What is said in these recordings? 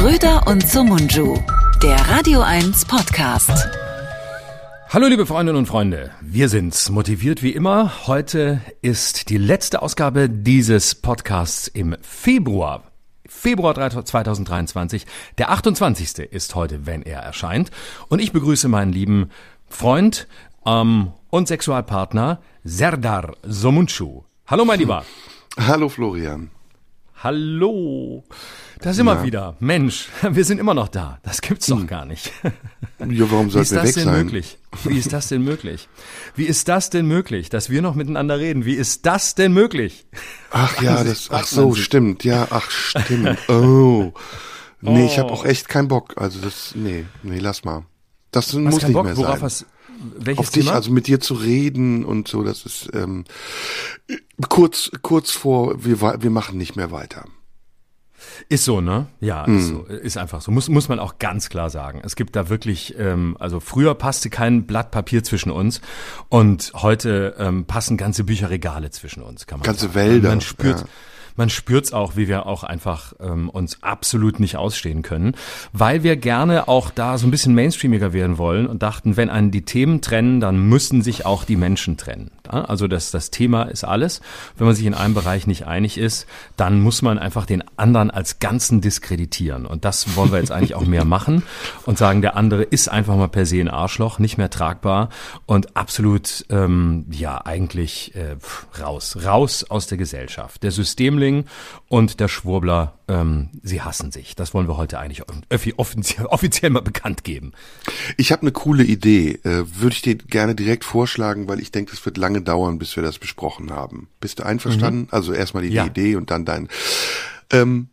Schröder und Sumunju, der Radio 1 Podcast. Hallo liebe Freundinnen und Freunde, wir sind's, motiviert wie immer. Heute ist die letzte Ausgabe dieses Podcasts im Februar. Februar 2023. Der 28. ist heute, wenn er erscheint. Und ich begrüße meinen lieben Freund ähm, und Sexualpartner Serdar Somuncu. Hallo mein Lieber. Hallo Florian. Hallo. Da sind ja. wir wieder. Mensch, wir sind immer noch da. Das gibt's doch hm. gar nicht. Ja, warum sollten wir weg sein? denn möglich? Wie ist das denn möglich? Wie ist das denn möglich, dass wir noch miteinander reden? Wie ist das denn möglich? Ach ja, das, ach so, stimmt. Ja, ach stimmt. Oh. Nee, oh. ich habe auch echt keinen Bock. Also das, nee, nee, lass mal. Das muss nicht Bock? mehr Worauf sein. Welches Auf dich, Thema? also mit dir zu reden und so, das ist ähm, kurz, kurz vor, wir, wir machen nicht mehr weiter. Ist so, ne? Ja, mhm. ist so. Ist einfach so. Muss, muss man auch ganz klar sagen. Es gibt da wirklich, ähm, also früher passte kein Blatt Papier zwischen uns und heute ähm, passen ganze Bücherregale zwischen uns, kann man Ganze sagen. Wälder. Man spürt, ja man spürt's auch, wie wir auch einfach ähm, uns absolut nicht ausstehen können, weil wir gerne auch da so ein bisschen mainstreamiger werden wollen und dachten, wenn einen die Themen trennen, dann müssen sich auch die Menschen trennen. Also das, das Thema ist alles. Wenn man sich in einem Bereich nicht einig ist, dann muss man einfach den anderen als Ganzen diskreditieren. Und das wollen wir jetzt eigentlich auch mehr machen und sagen, der andere ist einfach mal per se ein Arschloch, nicht mehr tragbar und absolut, ähm, ja, eigentlich äh, raus, raus aus der Gesellschaft. Der Systemling und der Schwurbler, ähm, sie hassen sich. Das wollen wir heute eigentlich offiziell, offiziell mal bekannt geben. Ich habe eine coole Idee. Äh, Würde ich dir gerne direkt vorschlagen, weil ich denke, es wird lange dauern, bis wir das besprochen haben. Bist du einverstanden? Mhm. Also erstmal die ja. Idee und dann dein. Ähm,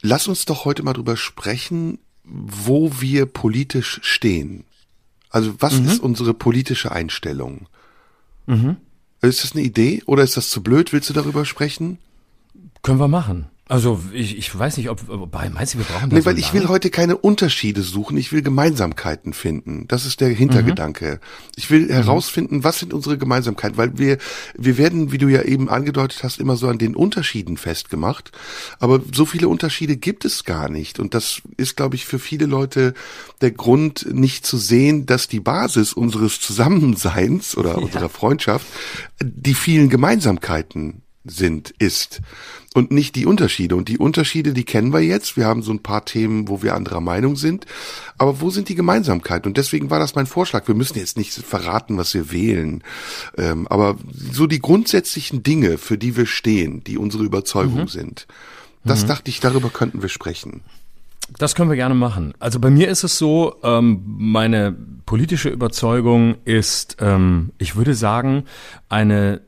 lass uns doch heute mal drüber sprechen, wo wir politisch stehen. Also was mhm. ist unsere politische Einstellung? Mhm. Ist das eine Idee oder ist das zu blöd? Willst du darüber sprechen? Können wir machen. Also ich, ich weiß nicht, ob, ob meinst du, wir brauchen das Nee, so weil ich will heute keine Unterschiede suchen, ich will Gemeinsamkeiten finden. Das ist der Hintergedanke. Mhm. Ich will mhm. herausfinden, was sind unsere Gemeinsamkeiten, weil wir wir werden, wie du ja eben angedeutet hast, immer so an den Unterschieden festgemacht, aber so viele Unterschiede gibt es gar nicht und das ist glaube ich für viele Leute der Grund nicht zu sehen, dass die Basis unseres Zusammenseins oder ja. unserer Freundschaft die vielen Gemeinsamkeiten sind, ist und nicht die Unterschiede. Und die Unterschiede, die kennen wir jetzt. Wir haben so ein paar Themen, wo wir anderer Meinung sind. Aber wo sind die Gemeinsamkeiten? Und deswegen war das mein Vorschlag. Wir müssen jetzt nicht verraten, was wir wählen. Ähm, aber so die grundsätzlichen Dinge, für die wir stehen, die unsere Überzeugung mhm. sind. Das mhm. dachte ich, darüber könnten wir sprechen. Das können wir gerne machen. Also bei mir ist es so, ähm, meine politische Überzeugung ist, ähm, ich würde sagen, eine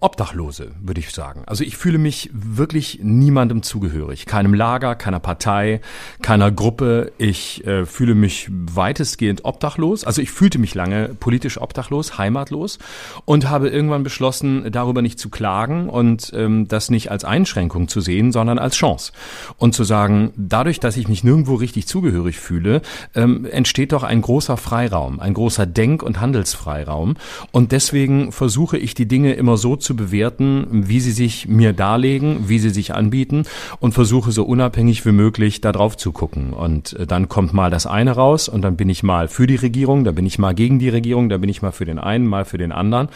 Obdachlose, würde ich sagen. Also ich fühle mich wirklich niemandem zugehörig. Keinem Lager, keiner Partei, keiner Gruppe. Ich äh, fühle mich weitestgehend obdachlos. Also ich fühlte mich lange politisch obdachlos, heimatlos und habe irgendwann beschlossen, darüber nicht zu klagen und ähm, das nicht als Einschränkung zu sehen, sondern als Chance. Und zu sagen, dadurch, dass ich mich nirgendwo richtig zugehörig fühle, ähm, entsteht doch ein großer Freiraum, ein großer Denk- und Handelsfreiraum. Und deswegen versuche ich die Dinge immer so zu bewerten, wie sie sich mir darlegen, wie sie sich anbieten und versuche so unabhängig wie möglich da drauf zu gucken. Und äh, dann kommt mal das eine raus und dann bin ich mal für die Regierung, da bin ich mal gegen die Regierung, da bin ich mal für den einen, mal für den anderen.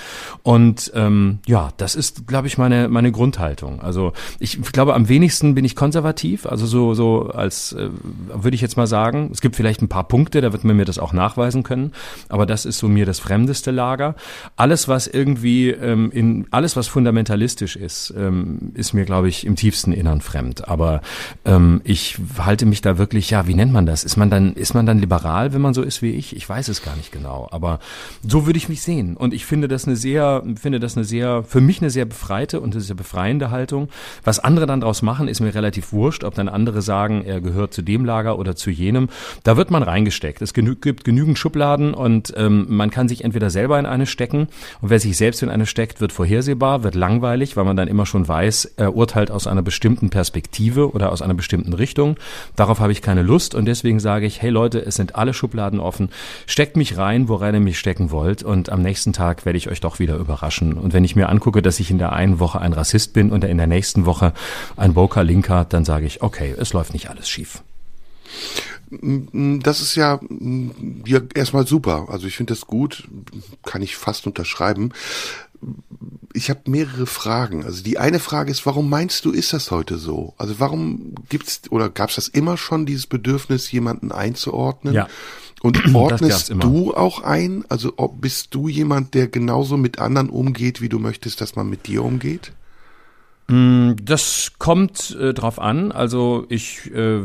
Und ähm, ja, das ist, glaube ich, meine, meine Grundhaltung. Also ich glaube, am wenigsten bin ich konservativ, also so, so als äh, würde ich jetzt mal sagen, es gibt vielleicht ein paar Punkte, da wird man mir das auch nachweisen können, aber das ist so mir das fremdeste Lager. Alles, was irgendwie ähm, in alles, was fundamentalistisch ist, ähm, ist mir, glaube ich, im tiefsten Innern fremd. Aber ähm, ich halte mich da wirklich, ja, wie nennt man das? Ist man dann, ist man dann liberal, wenn man so ist wie ich? Ich weiß es gar nicht genau. Aber so würde ich mich sehen. Und ich finde das eine sehr, finde das eine sehr, für mich eine sehr befreite und eine sehr befreiende Haltung. Was andere dann daraus machen, ist mir relativ wurscht, ob dann andere sagen, er gehört zu dem Lager oder zu jenem. Da wird man reingesteckt. Es genü gibt genügend Schubladen und ähm, man kann sich entweder selber in eine stecken und wer sich selbst in eine Ebene steckt, wird vorhersehbar, wird langweilig, weil man dann immer schon weiß, er urteilt aus einer bestimmten Perspektive oder aus einer bestimmten Richtung. Darauf habe ich keine Lust und deswegen sage ich, hey Leute, es sind alle Schubladen offen. Steckt mich rein, worein ihr mich stecken wollt und am nächsten Tag werde ich euch doch wieder überraschen. Und wenn ich mir angucke, dass ich in der einen Woche ein Rassist bin und in der nächsten Woche ein Woker Linker, dann sage ich, okay, es läuft nicht alles schief. Das ist ja, ja erstmal super. Also ich finde das gut, kann ich fast unterschreiben. Ich habe mehrere Fragen. Also die eine Frage ist, warum meinst du, ist das heute so? Also warum gibt's oder gab es das immer schon, dieses Bedürfnis, jemanden einzuordnen? Ja. Und ordnest du auch ein? Also ob, bist du jemand, der genauso mit anderen umgeht, wie du möchtest, dass man mit dir umgeht? Mm, das kommt äh, drauf an. Also ich äh,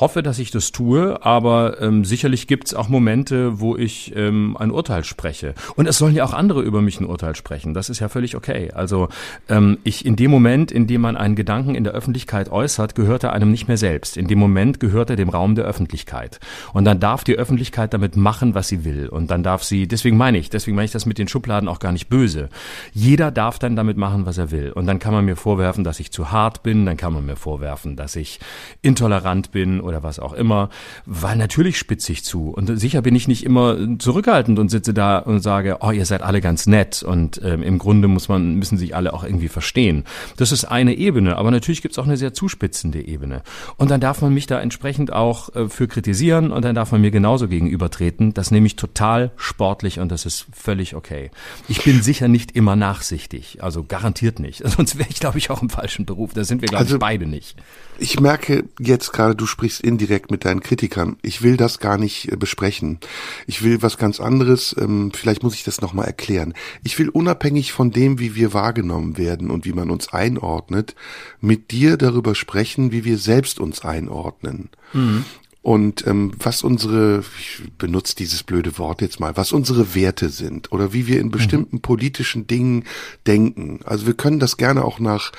hoffe, dass ich das tue, aber ähm, sicherlich gibt es auch Momente, wo ich ähm, ein Urteil spreche. Und es sollen ja auch andere über mich ein Urteil sprechen. Das ist ja völlig okay. Also ähm, ich in dem Moment, in dem man einen Gedanken in der Öffentlichkeit äußert, gehört er einem nicht mehr selbst. In dem Moment gehört er dem Raum der Öffentlichkeit. Und dann darf die Öffentlichkeit damit machen, was sie will. Und dann darf sie, deswegen meine ich, deswegen meine ich das mit den Schubladen auch gar nicht böse. Jeder darf dann damit machen, was er will. Und dann kann man mir vor vorwerfen, dass ich zu hart bin, dann kann man mir vorwerfen, dass ich intolerant bin oder was auch immer, weil natürlich spitze ich zu und sicher bin ich nicht immer zurückhaltend und sitze da und sage, oh, ihr seid alle ganz nett und ähm, im Grunde muss man müssen sich alle auch irgendwie verstehen. Das ist eine Ebene, aber natürlich gibt es auch eine sehr zuspitzende Ebene und dann darf man mich da entsprechend auch äh, für kritisieren und dann darf man mir genauso gegenübertreten. Das nehme ich total sportlich und das ist völlig okay. Ich bin sicher nicht immer nachsichtig, also garantiert nicht. Sonst wäre ich, glaube ich, auch im falschen Beruf. Da sind wir, glaube also, ich, beide nicht. Ich merke jetzt gerade, du sprichst indirekt mit deinen Kritikern. Ich will das gar nicht äh, besprechen. Ich will was ganz anderes. Ähm, vielleicht muss ich das nochmal erklären. Ich will unabhängig von dem, wie wir wahrgenommen werden und wie man uns einordnet, mit dir darüber sprechen, wie wir selbst uns einordnen. Mhm. Und ähm, was unsere, ich benutze dieses blöde Wort jetzt mal, was unsere Werte sind oder wie wir in bestimmten mhm. politischen Dingen denken. Also wir können das gerne auch nach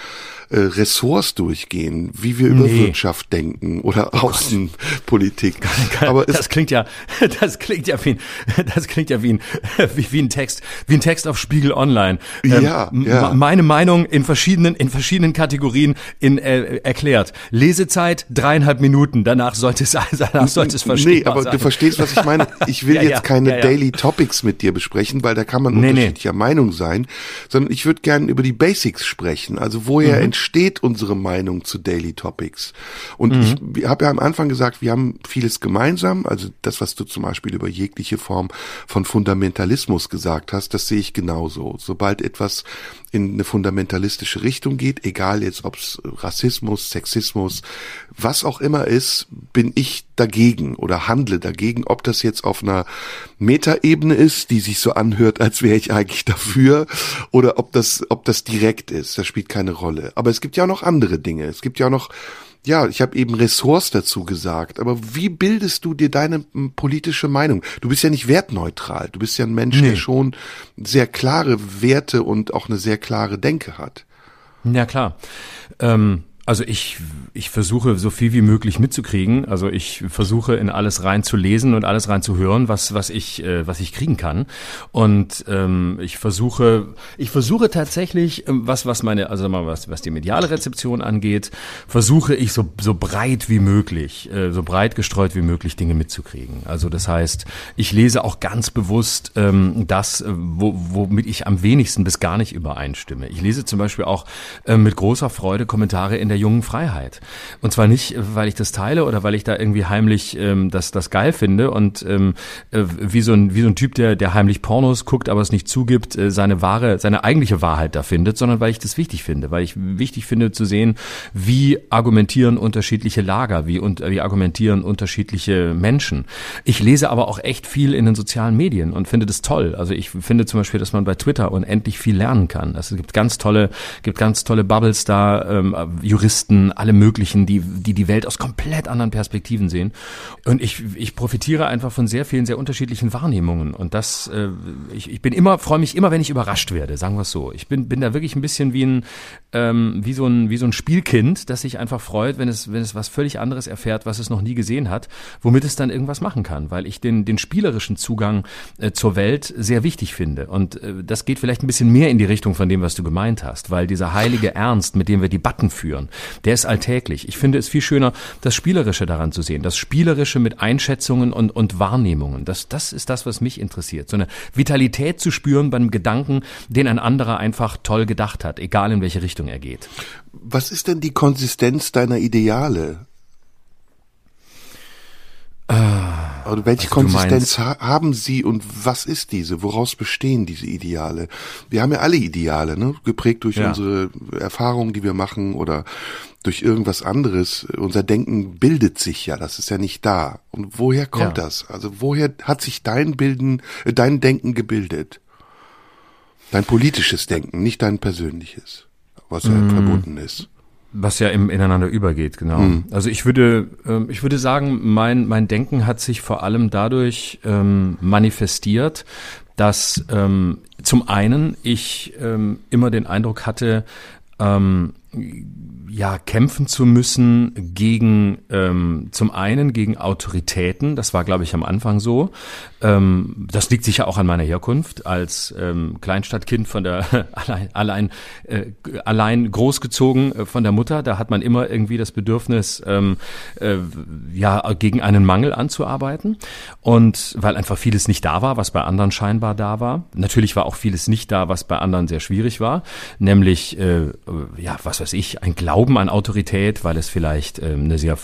äh, Ressorts durchgehen, wie wir über nee. Wirtschaft denken oder oh Außenpolitik. Aber das klingt ja, das klingt ja wie ein, das klingt ja wie ein, wie, wie ein Text, wie ein Text auf Spiegel Online. Ähm, ja, ja. Meine Meinung in verschiedenen, in verschiedenen Kategorien in, äh, erklärt. Lesezeit dreieinhalb Minuten. Danach sollte es, danach sollte es verstehen. Nee, aber sein. du verstehst, was ich meine. Ich will ja, jetzt keine ja, Daily Topics mit dir besprechen, weil da kann man nee, unterschiedlicher nee. Meinung sein, sondern ich würde gerne über die Basics sprechen. Also woher mhm entsteht unsere Meinung zu Daily Topics. Und mhm. ich habe ja am Anfang gesagt, wir haben vieles gemeinsam. Also das, was du zum Beispiel über jegliche Form von Fundamentalismus gesagt hast, das sehe ich genauso. Sobald etwas in eine fundamentalistische Richtung geht, egal jetzt ob es Rassismus, Sexismus, was auch immer ist, bin ich dagegen oder handle dagegen, ob das jetzt auf einer Metaebene ist, die sich so anhört, als wäre ich eigentlich dafür, oder ob das, ob das direkt ist, das spielt keine Rolle. Aber es gibt ja auch noch andere Dinge. Es gibt ja auch noch ja, ich habe eben Ressorts dazu gesagt, aber wie bildest du dir deine politische Meinung? Du bist ja nicht wertneutral, du bist ja ein Mensch, nee. der schon sehr klare Werte und auch eine sehr klare Denke hat. Ja, klar. Ähm also ich, ich versuche so viel wie möglich mitzukriegen. Also ich versuche in alles rein zu lesen und alles rein zu hören, was, was ich, äh, was ich kriegen kann. Und ähm, ich versuche, ich versuche tatsächlich, ähm, was, was meine, also mal was, was die mediale Rezeption angeht, versuche ich so, so breit wie möglich, äh, so breit gestreut wie möglich Dinge mitzukriegen. Also das heißt, ich lese auch ganz bewusst ähm, das, äh, wo, womit ich am wenigsten bis gar nicht übereinstimme. Ich lese zum Beispiel auch äh, mit großer Freude Kommentare in der jungen Freiheit. Und zwar nicht, weil ich das teile oder weil ich da irgendwie heimlich ähm, das, das geil finde und ähm, äh, wie, so ein, wie so ein Typ, der, der heimlich Pornos guckt, aber es nicht zugibt, äh, seine wahre, seine eigentliche Wahrheit da findet, sondern weil ich das wichtig finde, weil ich wichtig finde zu sehen, wie argumentieren unterschiedliche Lager, wie, und, wie argumentieren unterschiedliche Menschen. Ich lese aber auch echt viel in den sozialen Medien und finde das toll. Also ich finde zum Beispiel, dass man bei Twitter unendlich viel lernen kann. Also es gibt ganz tolle, gibt ganz tolle Bubbles da, ähm, Juristen Juristen, alle möglichen, die, die die Welt aus komplett anderen Perspektiven sehen. Und ich, ich profitiere einfach von sehr vielen, sehr unterschiedlichen Wahrnehmungen. Und das, äh, ich, ich bin immer, freue mich immer, wenn ich überrascht werde, sagen wir es so. Ich bin, bin da wirklich ein bisschen wie ein, ähm, wie so ein wie so ein Spielkind, das sich einfach freut, wenn es wenn es was völlig anderes erfährt, was es noch nie gesehen hat, womit es dann irgendwas machen kann, weil ich den den spielerischen Zugang äh, zur Welt sehr wichtig finde und äh, das geht vielleicht ein bisschen mehr in die Richtung von dem, was du gemeint hast, weil dieser heilige Ernst, mit dem wir Debatten führen, der ist alltäglich. Ich finde es viel schöner, das Spielerische daran zu sehen, das Spielerische mit Einschätzungen und und Wahrnehmungen. Das das ist das, was mich interessiert, so eine Vitalität zu spüren beim Gedanken, den ein anderer einfach toll gedacht hat, egal in welche Richtung Richtung er geht. Was ist denn die Konsistenz deiner Ideale? Ah, also welche also Konsistenz ha haben sie und was ist diese? Woraus bestehen diese Ideale? Wir haben ja alle Ideale, ne? geprägt durch ja. unsere Erfahrungen, die wir machen oder durch irgendwas anderes. Unser Denken bildet sich ja, das ist ja nicht da. Und woher kommt ja. das? Also woher hat sich dein Bilden, äh, dein Denken gebildet? Dein politisches Denken, nicht dein persönliches was ja mm. verbunden ist. Was ja im ineinander übergeht, genau. Mm. Also ich würde, äh, ich würde sagen, mein, mein Denken hat sich vor allem dadurch ähm, manifestiert, dass ähm, zum einen ich ähm, immer den Eindruck hatte, ähm, ja, kämpfen zu müssen gegen ähm, zum einen gegen Autoritäten, das war, glaube ich, am Anfang so. Ähm, das liegt sicher auch an meiner Herkunft als ähm, Kleinstadtkind von der allein allein äh, allein großgezogen äh, von der Mutter. Da hat man immer irgendwie das Bedürfnis, ähm, äh, ja, gegen einen Mangel anzuarbeiten und weil einfach vieles nicht da war, was bei anderen scheinbar da war. Natürlich war auch vieles nicht da, was bei anderen sehr schwierig war, nämlich äh, ja, was weiß ich, ein Glaube Glauben an Autorität, weil es vielleicht ähm, eine sehr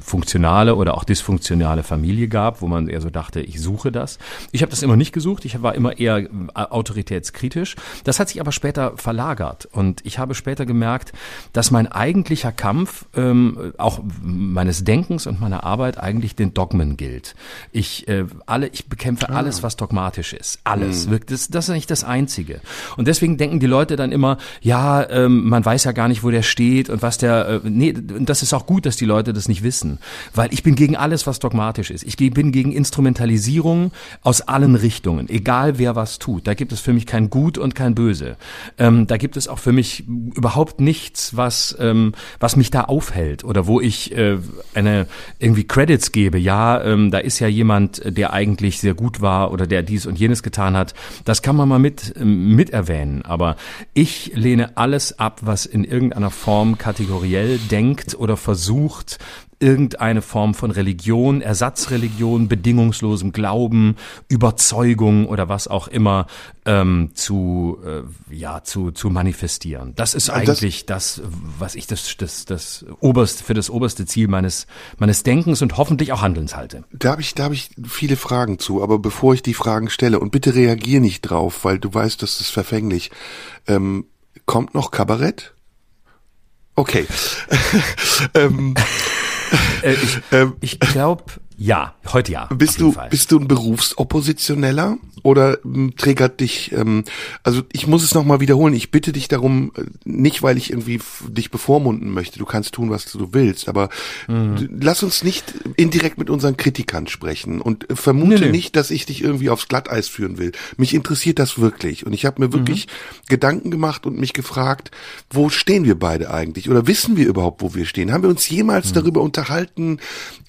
funktionale oder auch dysfunktionale Familie gab, wo man eher so dachte, ich suche das. Ich habe das immer nicht gesucht, ich war immer eher äh, autoritätskritisch. Das hat sich aber später verlagert und ich habe später gemerkt, dass mein eigentlicher Kampf ähm, auch meines Denkens und meiner Arbeit eigentlich den Dogmen gilt. Ich äh, alle, ich bekämpfe ah. alles, was dogmatisch ist. Alles. Mhm. Das, das ist nicht das Einzige. Und deswegen denken die Leute dann immer, ja, ähm, man weiß ja gar nicht, wo der steht und was der, äh, nee, das ist auch gut, dass die Leute das nicht wissen, weil ich bin gegen alles, was dogmatisch ist. Ich bin gegen Instrumentalisierung aus allen Richtungen, egal wer was tut. Da gibt es für mich kein Gut und kein Böse. Ähm, da gibt es auch für mich überhaupt nichts, was, ähm, was mich da aufhält oder wo ich äh, eine irgendwie Credits gebe. Ja, ähm, da ist ja jemand, der eigentlich sehr gut war oder der dies und jenes getan hat. Das kann man mal mit, mit erwähnen. Aber ich lehne alles ab, was in irgendeiner Form kategoriell denkt oder versucht, irgendeine Form von Religion, Ersatzreligion, bedingungslosem Glauben, Überzeugung oder was auch immer ähm, zu äh, ja zu zu manifestieren. Das ist eigentlich das, das was ich das das das oberste für das oberste Ziel meines meines Denkens und hoffentlich auch Handelns halte. Da habe ich da habe ich viele Fragen zu, aber bevor ich die Fragen stelle und bitte reagier nicht drauf, weil du weißt, das ist verfänglich. Ähm, kommt noch Kabarett? Okay. ähm, äh, ich ähm, ich glaube, ja, heute ja. Bist du Fall. bist du ein Berufsoppositioneller oder ähm, triggert dich? Ähm, also ich muss es noch mal wiederholen. Ich bitte dich darum, äh, nicht weil ich irgendwie dich bevormunden möchte. Du kannst tun, was du willst, aber mhm. lass uns nicht indirekt mit unseren Kritikern sprechen und äh, vermute nee, nee. nicht, dass ich dich irgendwie aufs Glatteis führen will. Mich interessiert das wirklich und ich habe mir wirklich mhm. Gedanken gemacht und mich gefragt, wo stehen wir beide eigentlich oder wissen wir überhaupt, wo wir stehen? Haben wir uns jemals mhm. darüber unterhalten,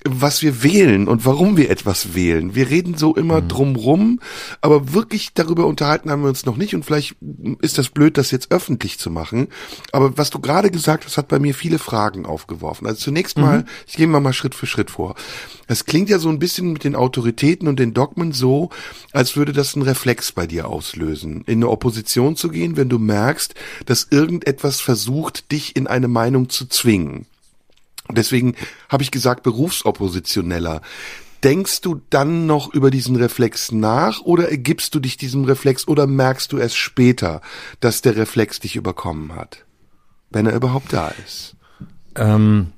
was wir wählen und warum wir etwas wählen. Wir reden so immer mhm. drumrum, aber wirklich darüber unterhalten haben wir uns noch nicht und vielleicht ist das blöd, das jetzt öffentlich zu machen. Aber was du gerade gesagt hast, hat bei mir viele Fragen aufgeworfen. Also zunächst mal, mhm. ich gehe mal mal Schritt für Schritt vor. Es klingt ja so ein bisschen mit den Autoritäten und den Dogmen so, als würde das einen Reflex bei dir auslösen, in eine Opposition zu gehen, wenn du merkst, dass irgendetwas versucht, dich in eine Meinung zu zwingen. Deswegen habe ich gesagt, Berufsoppositioneller. Denkst du dann noch über diesen Reflex nach oder ergibst du dich diesem Reflex oder merkst du erst später, dass der Reflex dich überkommen hat? Wenn er überhaupt da ist. Ähm,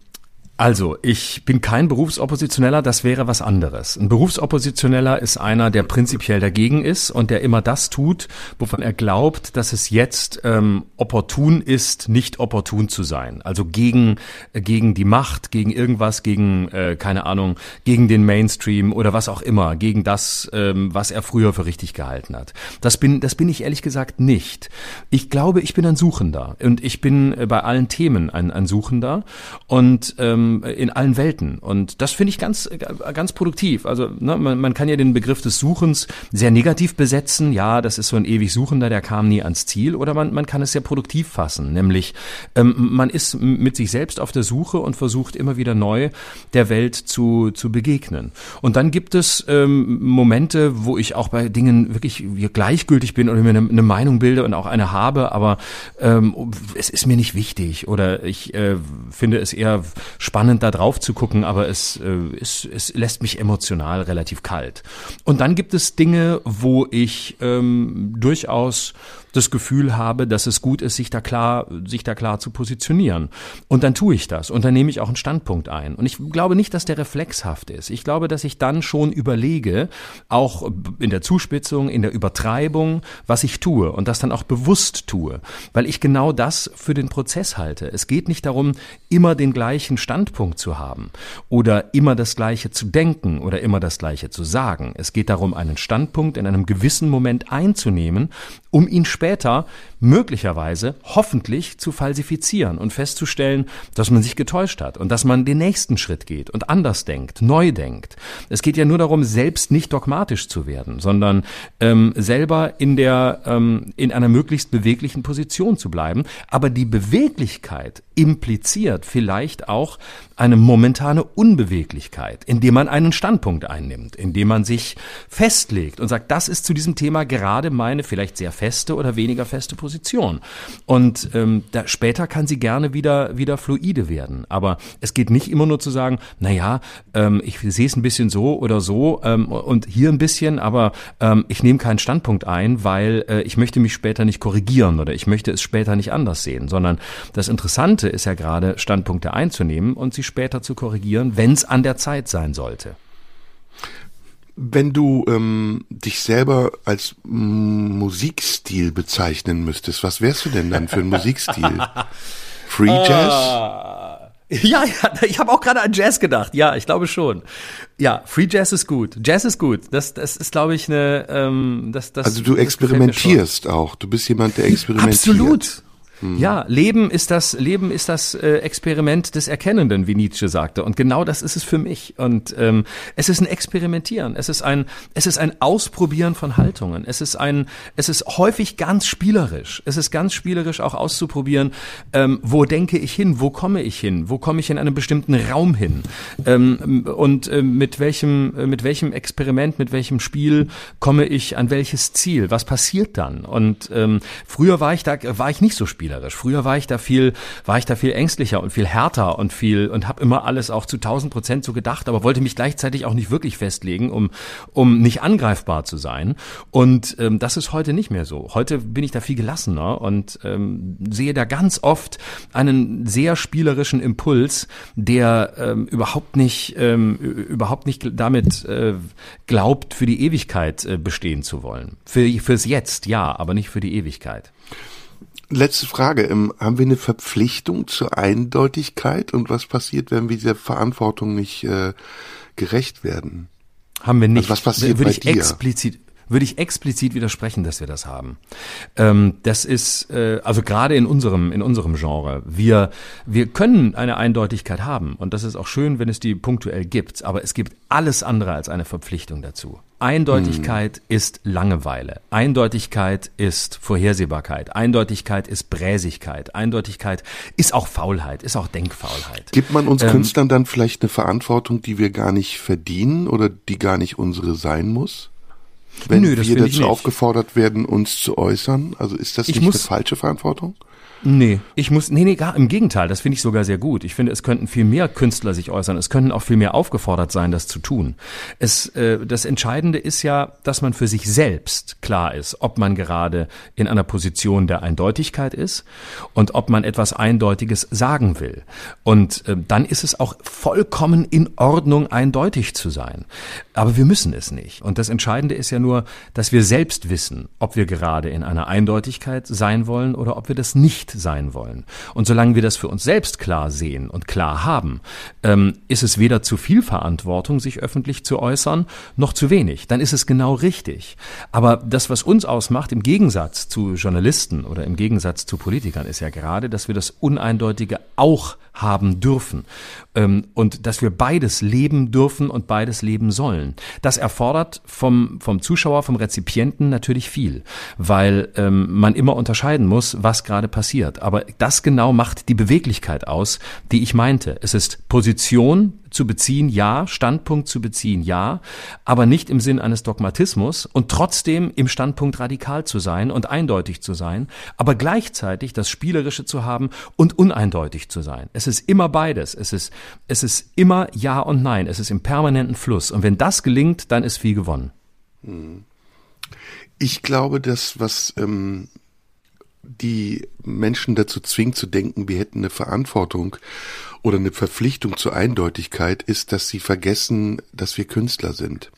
Also, ich bin kein Berufsoppositioneller, das wäre was anderes. Ein Berufsoppositioneller ist einer, der prinzipiell dagegen ist und der immer das tut, wovon er glaubt, dass es jetzt ähm, opportun ist, nicht opportun zu sein. Also gegen, äh, gegen die Macht, gegen irgendwas, gegen, äh, keine Ahnung, gegen den Mainstream oder was auch immer, gegen das, ähm, was er früher für richtig gehalten hat. Das bin, das bin ich ehrlich gesagt nicht. Ich glaube, ich bin ein Suchender und ich bin äh, bei allen Themen ein, ein Suchender und ähm, ähm, in allen Welten. Und das finde ich ganz, ganz produktiv. Also ne, man, man kann ja den Begriff des Suchens sehr negativ besetzen. Ja, das ist so ein ewig Suchender, der kam nie ans Ziel. Oder man, man kann es sehr produktiv fassen, nämlich ähm, man ist mit sich selbst auf der Suche und versucht immer wieder neu der Welt zu, zu begegnen. Und dann gibt es ähm, Momente, wo ich auch bei Dingen wirklich gleichgültig bin oder mir eine, eine Meinung bilde und auch eine habe, aber ähm, es ist mir nicht wichtig oder ich äh, finde es eher spannend spannend, da drauf zu gucken, aber es, äh, es, es lässt mich emotional relativ kalt. Und dann gibt es Dinge, wo ich ähm, durchaus das Gefühl habe, dass es gut ist, sich da klar, sich da klar zu positionieren. Und dann tue ich das und dann nehme ich auch einen Standpunkt ein. Und ich glaube nicht, dass der reflexhaft ist. Ich glaube, dass ich dann schon überlege, auch in der Zuspitzung, in der Übertreibung, was ich tue und das dann auch bewusst tue, weil ich genau das für den Prozess halte. Es geht nicht darum, immer den gleichen Standpunkt zu haben oder immer das Gleiche zu denken oder immer das Gleiche zu sagen. Es geht darum, einen Standpunkt in einem gewissen Moment einzunehmen, um ihn später später möglicherweise hoffentlich zu falsifizieren und festzustellen, dass man sich getäuscht hat und dass man den nächsten Schritt geht und anders denkt, neu denkt. Es geht ja nur darum, selbst nicht dogmatisch zu werden, sondern ähm, selber in der ähm, in einer möglichst beweglichen Position zu bleiben. Aber die Beweglichkeit impliziert vielleicht auch eine momentane Unbeweglichkeit, indem man einen Standpunkt einnimmt, indem man sich festlegt und sagt, das ist zu diesem Thema gerade meine vielleicht sehr feste oder weniger feste Position. Und ähm, da, später kann sie gerne wieder wieder fluide werden. Aber es geht nicht immer nur zu sagen, na ja, ähm, ich sehe es ein bisschen so oder so ähm, und hier ein bisschen, aber ähm, ich nehme keinen Standpunkt ein, weil äh, ich möchte mich später nicht korrigieren oder ich möchte es später nicht anders sehen, sondern das Interessante ist ja gerade Standpunkte einzunehmen und sie später zu korrigieren, wenn es an der Zeit sein sollte. Wenn du ähm, dich selber als Musikstil bezeichnen müsstest, was wärst du denn dann für ein Musikstil? Free Jazz? Ah. Ja, ja, ich habe auch gerade an Jazz gedacht. Ja, ich glaube schon. Ja, Free Jazz ist gut. Jazz ist gut. Das, das ist, glaube ich, eine. Ähm, das, das, also du experimentierst auch. Du bist jemand, der experimentiert. Absolut. Mhm. Ja, Leben ist das, Leben ist das äh, Experiment des Erkennenden, wie Nietzsche sagte. Und genau das ist es für mich. Und ähm, es ist ein Experimentieren. Es ist ein, es ist ein Ausprobieren von Haltungen. Es ist ein, es ist häufig ganz spielerisch. Es ist ganz spielerisch auch auszuprobieren, ähm, wo denke ich hin, wo komme ich hin, wo komme ich in einem bestimmten Raum hin ähm, und äh, mit welchem, äh, mit welchem Experiment, mit welchem Spiel komme ich an welches Ziel? Was passiert dann? Und ähm, früher war ich da, war ich nicht so spielerisch spielerisch. Früher war ich da viel, war ich da viel ängstlicher und viel härter und viel und habe immer alles auch zu 1000 Prozent so gedacht, aber wollte mich gleichzeitig auch nicht wirklich festlegen, um um nicht angreifbar zu sein. Und ähm, das ist heute nicht mehr so. Heute bin ich da viel gelassener und ähm, sehe da ganz oft einen sehr spielerischen Impuls, der ähm, überhaupt nicht ähm, überhaupt nicht damit äh, glaubt, für die Ewigkeit äh, bestehen zu wollen. Für fürs Jetzt, ja, aber nicht für die Ewigkeit. Letzte Frage. Ähm, haben wir eine Verpflichtung zur Eindeutigkeit und was passiert, wenn wir dieser Verantwortung nicht äh, gerecht werden? Haben wir nicht. Also was passiert Würde bei ich dir? explizit würde ich explizit widersprechen, dass wir das haben. Ähm, das ist äh, also gerade in unserem in unserem Genre. Wir wir können eine Eindeutigkeit haben und das ist auch schön, wenn es die punktuell gibt. Aber es gibt alles andere als eine Verpflichtung dazu. Eindeutigkeit hm. ist Langeweile. Eindeutigkeit ist Vorhersehbarkeit. Eindeutigkeit ist Bräsigkeit. Eindeutigkeit ist auch Faulheit, ist auch Denkfaulheit. Gibt man uns ähm, Künstlern dann vielleicht eine Verantwortung, die wir gar nicht verdienen oder die gar nicht unsere sein muss? Wenn Nö, wir dazu aufgefordert werden, uns zu äußern, also ist das Ich nicht muss- eine falsche Verantwortung? Nee, ich muss, nee, nee, gar im Gegenteil, das finde ich sogar sehr gut. Ich finde, es könnten viel mehr Künstler sich äußern, es könnten auch viel mehr aufgefordert sein, das zu tun. Es, äh, das Entscheidende ist ja, dass man für sich selbst klar ist, ob man gerade in einer Position der Eindeutigkeit ist und ob man etwas Eindeutiges sagen will. Und äh, dann ist es auch vollkommen in Ordnung, eindeutig zu sein. Aber wir müssen es nicht. Und das Entscheidende ist ja nur, dass wir selbst wissen, ob wir gerade in einer Eindeutigkeit sein wollen oder ob wir das nicht sein wollen. Und solange wir das für uns selbst klar sehen und klar haben, ähm, ist es weder zu viel Verantwortung, sich öffentlich zu äußern, noch zu wenig. Dann ist es genau richtig. Aber das, was uns ausmacht, im Gegensatz zu Journalisten oder im Gegensatz zu Politikern, ist ja gerade, dass wir das Uneindeutige auch haben dürfen ähm, und dass wir beides leben dürfen und beides leben sollen. Das erfordert vom, vom Zuschauer, vom Rezipienten natürlich viel, weil ähm, man immer unterscheiden muss, was gerade passiert. Aber das genau macht die Beweglichkeit aus, die ich meinte. Es ist Position, zu beziehen, ja, Standpunkt zu beziehen, ja, aber nicht im Sinn eines Dogmatismus und trotzdem im Standpunkt radikal zu sein und eindeutig zu sein, aber gleichzeitig das Spielerische zu haben und uneindeutig zu sein. Es ist immer beides. Es ist, es ist immer Ja und Nein. Es ist im permanenten Fluss. Und wenn das gelingt, dann ist viel gewonnen. Ich glaube, dass was ähm, die Menschen dazu zwingt zu denken, wir hätten eine Verantwortung oder eine Verpflichtung zur Eindeutigkeit, ist, dass sie vergessen, dass wir Künstler sind.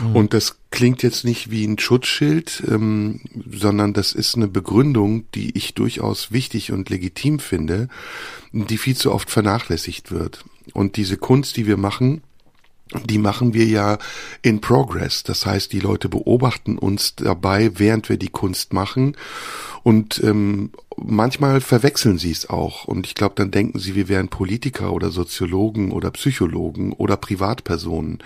Mhm. Und das klingt jetzt nicht wie ein Schutzschild, ähm, sondern das ist eine Begründung, die ich durchaus wichtig und legitim finde, die viel zu oft vernachlässigt wird. Und diese Kunst, die wir machen, die machen wir ja in Progress. Das heißt, die Leute beobachten uns dabei, während wir die Kunst machen. Und ähm, manchmal verwechseln sie es auch. Und ich glaube, dann denken sie, wir wären Politiker oder Soziologen oder Psychologen oder Privatpersonen.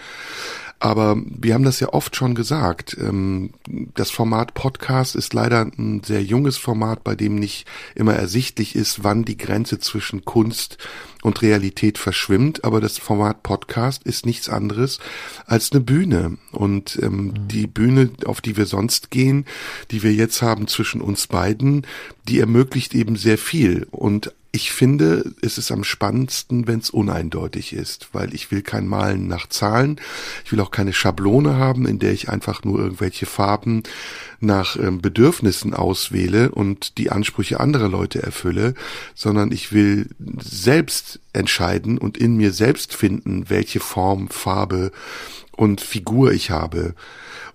Aber wir haben das ja oft schon gesagt. Ähm, das Format Podcast ist leider ein sehr junges Format, bei dem nicht immer ersichtlich ist, wann die Grenze zwischen Kunst und Realität verschwimmt. Aber das Format Podcast ist nichts anderes als eine Bühne. Und ähm, mhm. die Bühne, auf die wir sonst gehen, die wir jetzt haben zwischen uns beiden, die ermöglicht eben sehr viel. Und ich finde, es ist am spannendsten, wenn es uneindeutig ist, weil ich will kein Malen nach Zahlen. Ich will auch keine Schablone haben, in der ich einfach nur irgendwelche Farben nach ähm, Bedürfnissen auswähle und die Ansprüche anderer Leute erfülle, sondern ich will selbst entscheiden und in mir selbst finden, welche Form, Farbe und Figur ich habe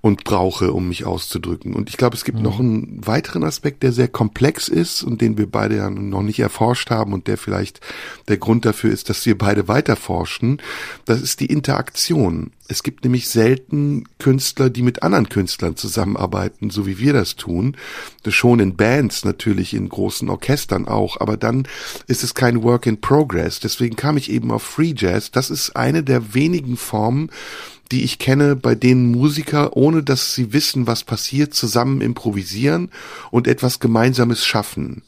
und brauche, um mich auszudrücken. Und ich glaube, es gibt mhm. noch einen weiteren Aspekt, der sehr komplex ist und den wir beide ja noch nicht erforscht haben und der vielleicht der Grund dafür ist, dass wir beide weiter forschen. Das ist die Interaktion. Es gibt nämlich selten Künstler, die mit anderen Künstlern zusammenarbeiten, so wie wir das tun. Das schon in Bands natürlich, in großen Orchestern auch, aber dann ist es kein Work in Progress. Deswegen kam ich eben auf Free Jazz. Das ist eine der wenigen Formen, die ich kenne, bei denen Musiker, ohne dass sie wissen, was passiert, zusammen improvisieren und etwas Gemeinsames schaffen.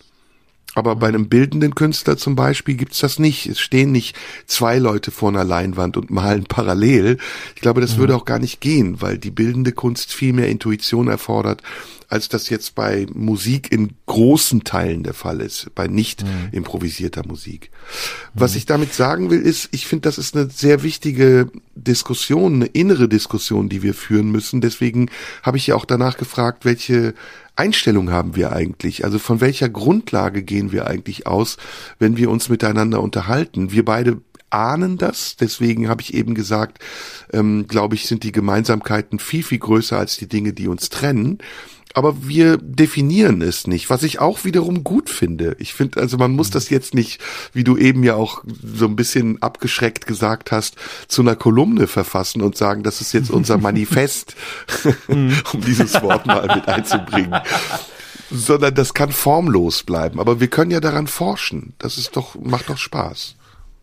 Aber bei einem bildenden Künstler zum Beispiel gibt's das nicht. Es stehen nicht zwei Leute vor einer Leinwand und malen parallel. Ich glaube, das mhm. würde auch gar nicht gehen, weil die bildende Kunst viel mehr Intuition erfordert als das jetzt bei Musik in großen Teilen der Fall ist, bei nicht mhm. improvisierter Musik. Was mhm. ich damit sagen will, ist, ich finde, das ist eine sehr wichtige Diskussion, eine innere Diskussion, die wir führen müssen. Deswegen habe ich ja auch danach gefragt, welche Einstellung haben wir eigentlich? Also von welcher Grundlage gehen wir eigentlich aus, wenn wir uns miteinander unterhalten? Wir beide ahnen das. Deswegen habe ich eben gesagt, ähm, glaube ich, sind die Gemeinsamkeiten viel, viel größer als die Dinge, die uns trennen aber wir definieren es nicht, was ich auch wiederum gut finde. Ich finde, also man muss das jetzt nicht, wie du eben ja auch so ein bisschen abgeschreckt gesagt hast, zu einer Kolumne verfassen und sagen, das ist jetzt unser Manifest, mhm. um dieses Wort mal mit einzubringen. Sondern das kann formlos bleiben. Aber wir können ja daran forschen. Das ist doch, macht doch Spaß.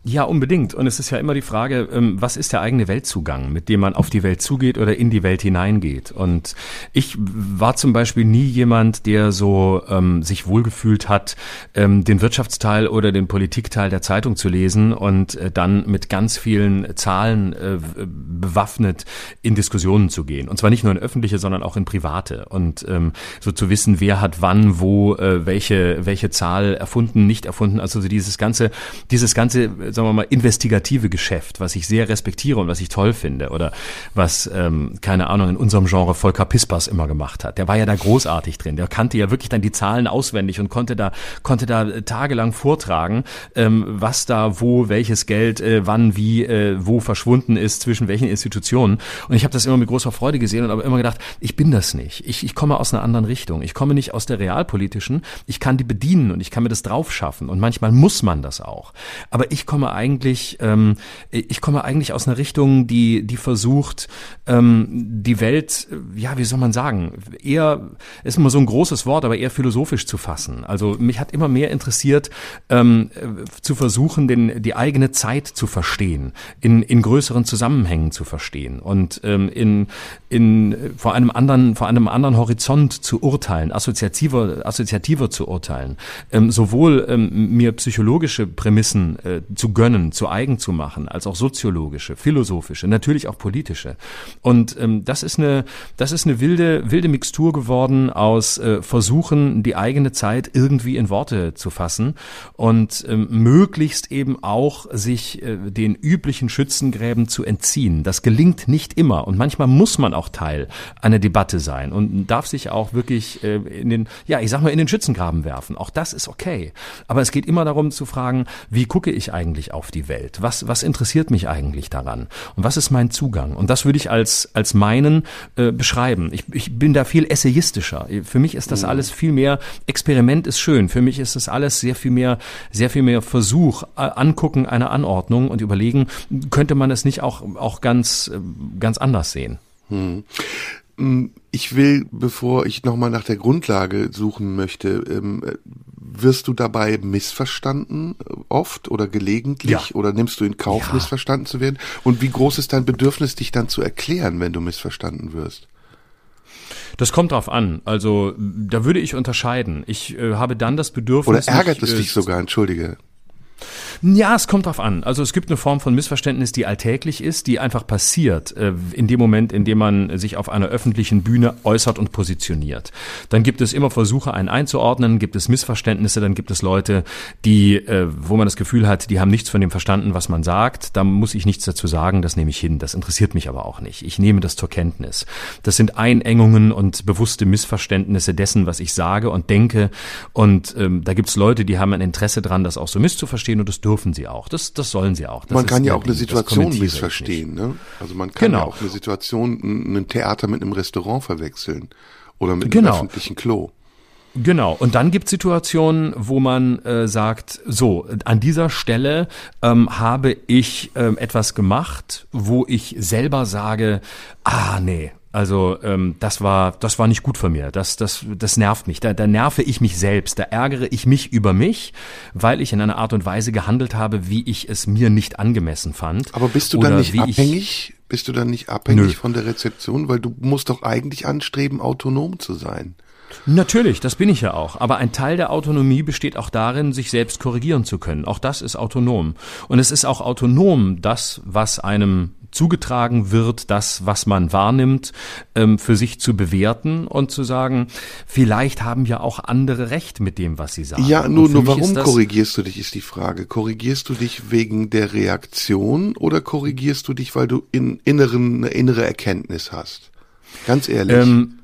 Ja, unbedingt. Und es ist ja immer die Frage, ähm, was ist der eigene Weltzugang, mit dem man auf die Welt zugeht oder in die Welt hineingeht? Und ich war zum Beispiel nie jemand, der so ähm, sich wohlgefühlt hat, ähm, den Wirtschaftsteil oder den Politikteil der Zeitung zu lesen und äh, dann mit ganz vielen Zahlen äh, bewaffnet in Diskussionen zu gehen. Und zwar nicht nur in öffentliche, sondern auch in private. Und ähm, so zu wissen, wer hat wann, wo, äh, welche, welche Zahl erfunden, nicht erfunden. Also so dieses ganze, dieses ganze sagen wir mal, investigative Geschäft, was ich sehr respektiere und was ich toll finde oder was, ähm, keine Ahnung, in unserem Genre Volker Pispers immer gemacht hat. Der war ja da großartig drin. Der kannte ja wirklich dann die Zahlen auswendig und konnte da, konnte da tagelang vortragen, ähm, was da, wo, welches Geld, äh, wann, wie, äh, wo verschwunden ist, zwischen welchen Institutionen. Und ich habe das immer mit großer Freude gesehen und aber immer gedacht, ich bin das nicht. Ich, ich komme aus einer anderen Richtung. Ich komme nicht aus der realpolitischen. Ich kann die bedienen und ich kann mir das drauf schaffen. Und manchmal muss man das auch. Aber ich komme komme eigentlich, ähm, ich komme eigentlich aus einer Richtung, die, die versucht, ähm, die Welt, ja, wie soll man sagen, eher, ist immer so ein großes Wort, aber eher philosophisch zu fassen. Also mich hat immer mehr interessiert, ähm, zu versuchen, den, die eigene Zeit zu verstehen, in, in größeren Zusammenhängen zu verstehen und ähm, in, in, vor einem anderen, vor einem anderen Horizont zu urteilen, assoziativer, assoziativer zu urteilen, ähm, sowohl ähm, mir psychologische Prämissen äh, zu gönnen, zu eigen zu machen, als auch soziologische, philosophische, natürlich auch politische. Und ähm, das ist eine, das ist eine wilde, wilde Mixtur geworden aus äh, Versuchen, die eigene Zeit irgendwie in Worte zu fassen und ähm, möglichst eben auch sich äh, den üblichen Schützengräben zu entziehen. Das gelingt nicht immer und manchmal muss man auch Teil einer Debatte sein und darf sich auch wirklich äh, in den, ja, ich sag mal, in den Schützengraben werfen. Auch das ist okay. Aber es geht immer darum zu fragen, wie gucke ich eigentlich eigentlich auf die Welt? Was, was interessiert mich eigentlich daran? Und was ist mein Zugang? Und das würde ich als, als meinen äh, beschreiben. Ich, ich bin da viel essayistischer. Für mich ist das mhm. alles viel mehr, Experiment ist schön. Für mich ist das alles sehr viel mehr, sehr viel mehr Versuch, äh, angucken einer Anordnung und überlegen, könnte man es nicht auch, auch ganz, äh, ganz anders sehen? Mhm. Ich will, bevor ich nochmal nach der Grundlage suchen möchte, ähm, wirst du dabei missverstanden äh, oft oder gelegentlich ja. oder nimmst du in Kauf, ja. missverstanden zu werden? Und wie groß ist dein Bedürfnis, dich dann zu erklären, wenn du missverstanden wirst? Das kommt drauf an. Also da würde ich unterscheiden. Ich äh, habe dann das Bedürfnis. Oder ärgert mich, es dich äh, sogar, entschuldige. Ja, es kommt drauf an. Also es gibt eine Form von Missverständnis, die alltäglich ist, die einfach passiert äh, in dem Moment, in dem man sich auf einer öffentlichen Bühne äußert und positioniert. Dann gibt es immer Versuche, einen einzuordnen, gibt es Missverständnisse, dann gibt es Leute, die, äh, wo man das Gefühl hat, die haben nichts von dem verstanden, was man sagt. Da muss ich nichts dazu sagen, das nehme ich hin. Das interessiert mich aber auch nicht. Ich nehme das zur Kenntnis. Das sind Einengungen und bewusste Missverständnisse dessen, was ich sage und denke. Und ähm, da gibt es Leute, die haben ein Interesse dran, das auch so misszuverstehen und das dürfen sie auch. Das, das sollen sie auch. Das man kann ja auch eine Situation missverstehen. Ne? Also man kann genau. ja auch eine Situation, ein Theater mit einem Restaurant verwechseln oder mit genau. einem öffentlichen Klo. Genau, und dann gibt Situationen, wo man äh, sagt, so, an dieser Stelle ähm, habe ich ähm, etwas gemacht, wo ich selber sage, ah nee, also ähm, das war das war nicht gut von mir. Das das das nervt mich. Da, da nerve ich mich selbst. Da ärgere ich mich über mich, weil ich in einer Art und Weise gehandelt habe, wie ich es mir nicht angemessen fand. Aber bist du dann nicht abhängig? Bist du dann nicht abhängig Nö. von der Rezeption, weil du musst doch eigentlich anstreben, autonom zu sein. Natürlich, das bin ich ja auch. Aber ein Teil der Autonomie besteht auch darin, sich selbst korrigieren zu können. Auch das ist autonom. Und es ist auch autonom, das, was einem zugetragen wird, das, was man wahrnimmt, ähm, für sich zu bewerten und zu sagen, vielleicht haben ja auch andere Recht mit dem, was sie sagen. Ja, nur, nur warum korrigierst du dich, ist die Frage. Korrigierst du dich wegen der Reaktion oder korrigierst du dich, weil du in inneren, eine innere Erkenntnis hast? Ganz ehrlich. Ähm,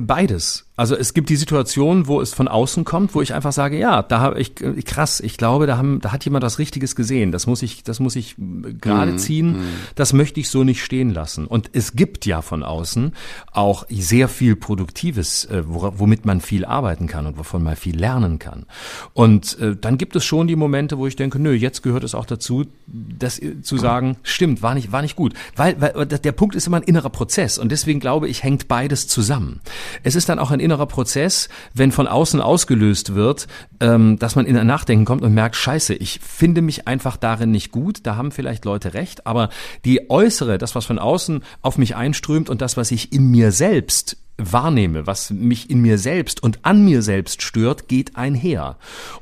beides. Also es gibt die Situation, wo es von außen kommt, wo ich einfach sage, ja, da habe ich krass, ich glaube, da haben, da hat jemand was Richtiges gesehen. Das muss ich, das muss ich gerade mhm, ziehen. Mm. Das möchte ich so nicht stehen lassen. Und es gibt ja von außen auch sehr viel Produktives, äh, womit man viel arbeiten kann und wovon man viel lernen kann. Und äh, dann gibt es schon die Momente, wo ich denke, nö, jetzt gehört es auch dazu, das äh, zu sagen, stimmt, war nicht, war nicht gut, weil, weil der Punkt ist immer ein innerer Prozess und deswegen glaube ich, hängt beides zusammen zusammen. Es ist dann auch ein innerer Prozess, wenn von außen ausgelöst wird, ähm, dass man in ein Nachdenken kommt und merkt, scheiße, ich finde mich einfach darin nicht gut, da haben vielleicht Leute recht, aber die äußere, das, was von außen auf mich einströmt und das, was ich in mir selbst wahrnehme, was mich in mir selbst und an mir selbst stört, geht einher.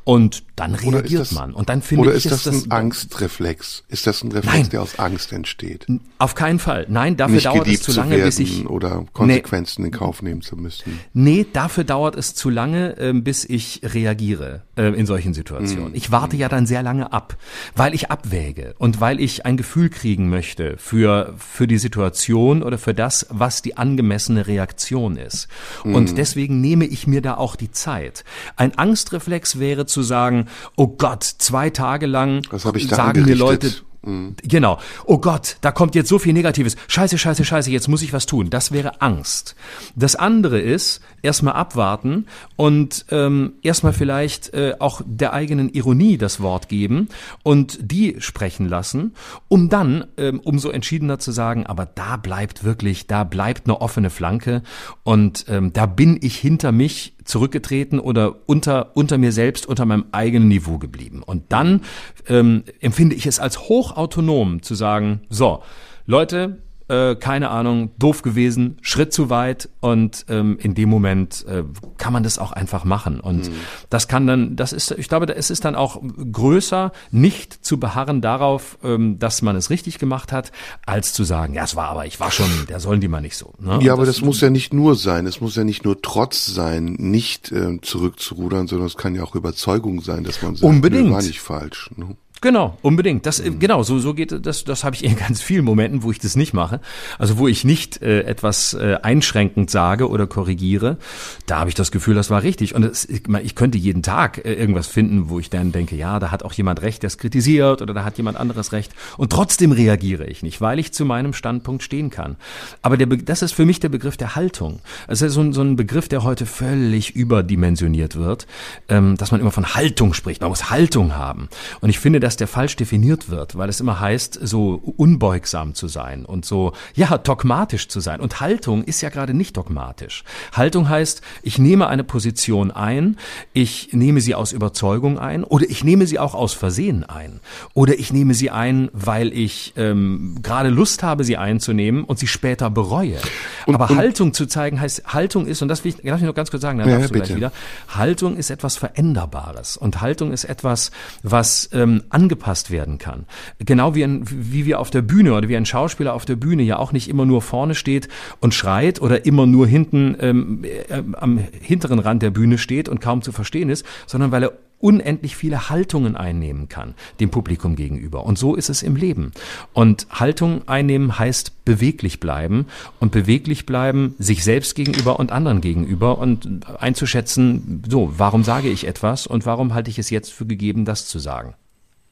Und dann reagiert das, man. Und dann finde oder ich, ist das ein das, Angstreflex? Ist das ein Reflex, nein, der aus Angst entsteht? Auf keinen Fall. Nein, dafür Nicht dauert es zu lange, zu bis ich oder Konsequenzen nee, in Kauf nehmen zu müssen. Nee, dafür dauert es zu lange, äh, bis ich reagiere äh, in solchen Situationen. Mm. Ich warte mm. ja dann sehr lange ab, weil ich abwäge und weil ich ein Gefühl kriegen möchte für für die Situation oder für das, was die angemessene Reaktion ist. Mm. Und deswegen nehme ich mir da auch die Zeit. Ein Angstreflex wäre zu sagen, oh Gott, zwei Tage lang sagen mir Leute, Mhm. Genau. Oh Gott, da kommt jetzt so viel Negatives. Scheiße, scheiße, scheiße, jetzt muss ich was tun. Das wäre Angst. Das andere ist, erstmal abwarten und ähm, erstmal vielleicht äh, auch der eigenen Ironie das Wort geben und die sprechen lassen, um dann ähm, umso entschiedener zu sagen, aber da bleibt wirklich, da bleibt eine offene Flanke und ähm, da bin ich hinter mich zurückgetreten oder unter, unter mir selbst, unter meinem eigenen Niveau geblieben. Und dann ähm, empfinde ich es als hochautonom zu sagen, so, Leute, äh, keine Ahnung, doof gewesen, Schritt zu weit und ähm, in dem Moment äh, kann man das auch einfach machen. Und mhm. das kann dann, das ist, ich glaube, es ist dann auch größer, nicht zu beharren darauf, ähm, dass man es richtig gemacht hat, als zu sagen, ja, es war aber, ich war schon, der sollen die mal nicht so. Ne? Ja, aber das, das, muss ja nicht nur sein, es muss ja nicht nur Trotz sein, nicht äh, zurückzurudern, sondern es kann ja auch Überzeugung sein, dass man sagt, unbedingt war nicht falsch. Ne? Genau, unbedingt. Das mhm. genau so so geht das. Das habe ich in ganz vielen Momenten, wo ich das nicht mache. Also wo ich nicht äh, etwas äh, einschränkend sage oder korrigiere. Da habe ich das Gefühl, das war richtig. Und das, ich, ich könnte jeden Tag äh, irgendwas finden, wo ich dann denke, ja, da hat auch jemand recht, der es kritisiert oder da hat jemand anderes recht. Und trotzdem reagiere ich nicht, weil ich zu meinem Standpunkt stehen kann. Aber der, das ist für mich der Begriff der Haltung. Es ist so ein, so ein Begriff, der heute völlig überdimensioniert wird, ähm, dass man immer von Haltung spricht. Man muss Haltung haben. Und ich finde, dass der falsch definiert wird, weil es immer heißt, so unbeugsam zu sein und so, ja, dogmatisch zu sein. Und Haltung ist ja gerade nicht dogmatisch. Haltung heißt, ich nehme eine Position ein, ich nehme sie aus Überzeugung ein oder ich nehme sie auch aus Versehen ein. Oder ich nehme sie ein, weil ich ähm, gerade Lust habe, sie einzunehmen und sie später bereue. Und, Aber und, Haltung zu zeigen heißt, Haltung ist, und das will ich, darf ich noch ganz kurz sagen, dann ja, darfst du gleich wieder, Haltung ist etwas Veränderbares. Und Haltung ist etwas, was ähm, angepasst werden kann. Genau wie, ein, wie wir auf der Bühne oder wie ein Schauspieler auf der Bühne ja auch nicht immer nur vorne steht und schreit oder immer nur hinten ähm, äh, am hinteren Rand der Bühne steht und kaum zu verstehen ist, sondern weil er unendlich viele Haltungen einnehmen kann, dem Publikum gegenüber. Und so ist es im Leben. Und Haltung einnehmen heißt beweglich bleiben und beweglich bleiben sich selbst gegenüber und anderen gegenüber und einzuschätzen, so, warum sage ich etwas und warum halte ich es jetzt für gegeben, das zu sagen.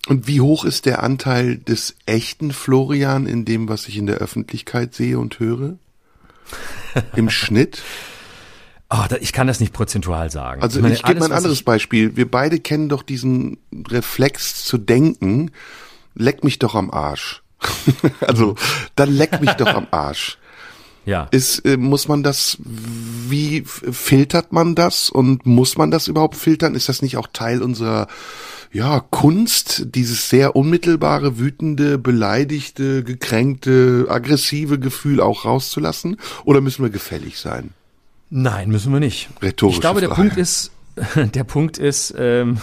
Und wie hoch ist der Anteil des echten Florian in dem, was ich in der Öffentlichkeit sehe und höre? Im Schnitt? Oh, ich kann das nicht prozentual sagen. Also ich, meine, ich gebe mal ein anderes Beispiel. Wir beide kennen doch diesen Reflex zu denken, leck mich doch am Arsch. also, dann leck mich doch am Arsch. Ja. Ist, äh, muss man das, wie filtert man das und muss man das überhaupt filtern? Ist das nicht auch Teil unserer ja, Kunst, dieses sehr unmittelbare, wütende, beleidigte, gekränkte, aggressive Gefühl auch rauszulassen? Oder müssen wir gefällig sein? Nein, müssen wir nicht. Rhetorische ich glaube, Frage. der Punkt ist, der Punkt ist, ähm,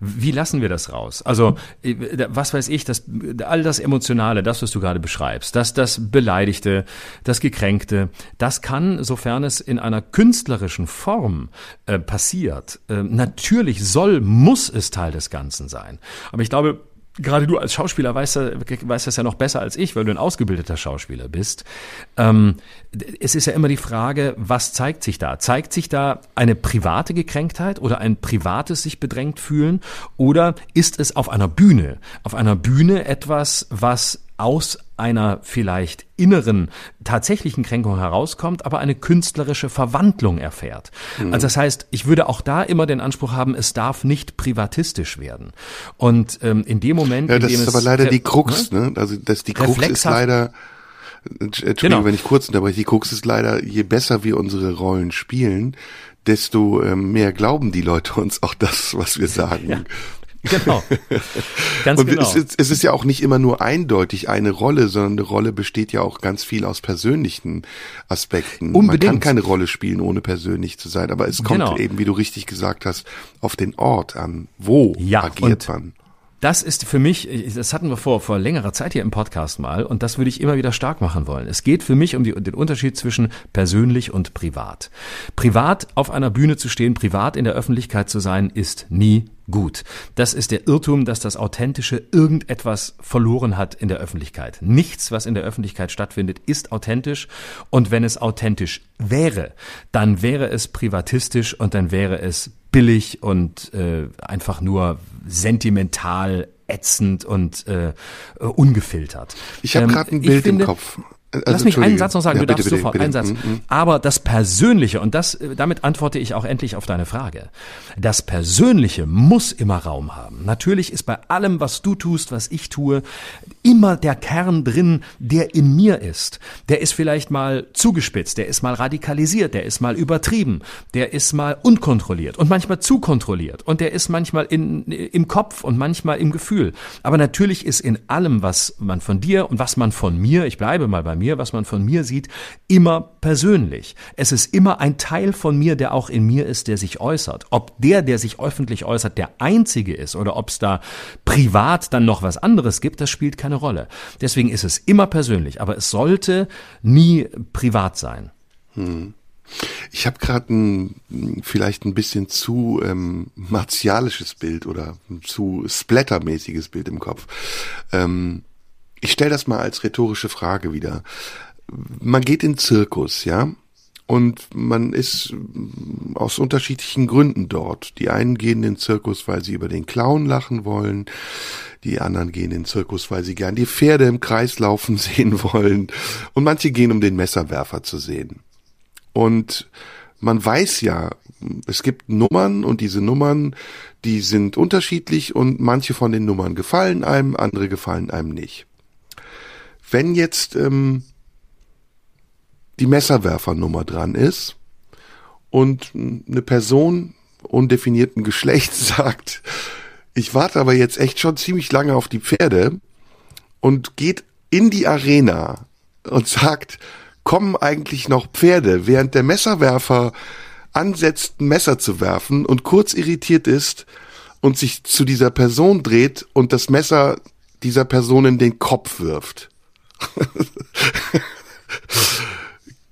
wie lassen wir das raus? Also, äh, was weiß ich, das, all das Emotionale, das, was du gerade beschreibst, das, das Beleidigte, das Gekränkte, das kann, sofern es in einer künstlerischen Form äh, passiert, äh, natürlich soll, muss es Teil des Ganzen sein. Aber ich glaube, gerade du als Schauspieler weißt, weißt das ja noch besser als ich, weil du ein ausgebildeter Schauspieler bist. Ähm, es ist ja immer die Frage, was zeigt sich da? Zeigt sich da eine private Gekränktheit oder ein privates sich bedrängt fühlen? Oder ist es auf einer Bühne, auf einer Bühne etwas, was aus einer vielleicht inneren tatsächlichen Kränkung herauskommt, aber eine künstlerische Verwandlung erfährt. Mhm. Also das heißt, ich würde auch da immer den Anspruch haben, es darf nicht privatistisch werden. Und ähm, in dem Moment, ja, das in dem ist aber leider die Krux, ne? Also das die Krux ist leider Entschuldigung, genau. wenn ich kurz unterbreche, die Krux ist leider, je besser wir unsere Rollen spielen, desto ähm, mehr glauben die Leute uns auch das, was wir sagen. Ja. Genau. Ganz und genau. Es, ist, es ist ja auch nicht immer nur eindeutig eine Rolle, sondern eine Rolle besteht ja auch ganz viel aus persönlichen Aspekten. Unbedingt. Man kann keine Rolle spielen, ohne persönlich zu sein, aber es kommt genau. eben, wie du richtig gesagt hast, auf den Ort an. Wo ja, agiert man? Das ist für mich, das hatten wir vor, vor längerer Zeit hier im Podcast mal, und das würde ich immer wieder stark machen wollen. Es geht für mich um, die, um den Unterschied zwischen persönlich und privat. Privat auf einer Bühne zu stehen, privat in der Öffentlichkeit zu sein, ist nie gut. Das ist der Irrtum, dass das Authentische irgendetwas verloren hat in der Öffentlichkeit. Nichts, was in der Öffentlichkeit stattfindet, ist authentisch. Und wenn es authentisch wäre, dann wäre es privatistisch und dann wäre es billig und äh, einfach nur sentimental ätzend und äh, ungefiltert. Ich habe ähm, gerade ein Bild finde, im Kopf. Also, Lass mich einen Satz noch sagen, ja, du bitte, darfst bitte, sofort bitte. einen Satz. Mhm, mhm. Aber das Persönliche, und das, damit antworte ich auch endlich auf deine Frage. Das Persönliche muss immer Raum haben. Natürlich ist bei allem, was du tust, was ich tue, immer der Kern drin, der in mir ist. Der ist vielleicht mal zugespitzt, der ist mal radikalisiert, der ist mal übertrieben, der ist mal unkontrolliert und manchmal zu kontrolliert und der ist manchmal in, im Kopf und manchmal im Gefühl. Aber natürlich ist in allem, was man von dir und was man von mir, ich bleibe mal bei mir, was man von mir sieht, immer persönlich. Es ist immer ein Teil von mir, der auch in mir ist, der sich äußert. Ob der, der sich öffentlich äußert, der einzige ist oder ob es da privat dann noch was anderes gibt, das spielt keine Rolle. Deswegen ist es immer persönlich, aber es sollte nie privat sein. Hm. Ich habe gerade ein vielleicht ein bisschen zu ähm, martialisches Bild oder zu splattermäßiges Bild im Kopf. Ähm, ich stelle das mal als rhetorische Frage wieder. Man geht in Zirkus, ja, und man ist aus unterschiedlichen Gründen dort. Die einen gehen in den Zirkus, weil sie über den Clown lachen wollen. Die anderen gehen in den Zirkus, weil sie gern die Pferde im Kreis laufen sehen wollen. Und manche gehen, um den Messerwerfer zu sehen. Und man weiß ja, es gibt Nummern und diese Nummern, die sind unterschiedlich und manche von den Nummern gefallen einem, andere gefallen einem nicht. Wenn jetzt ähm, die Messerwerfernummer dran ist und eine Person undefinierten Geschlechts sagt, ich warte aber jetzt echt schon ziemlich lange auf die Pferde und geht in die Arena und sagt, kommen eigentlich noch Pferde, während der Messerwerfer ansetzt, ein Messer zu werfen und kurz irritiert ist und sich zu dieser Person dreht und das Messer dieser Person in den Kopf wirft.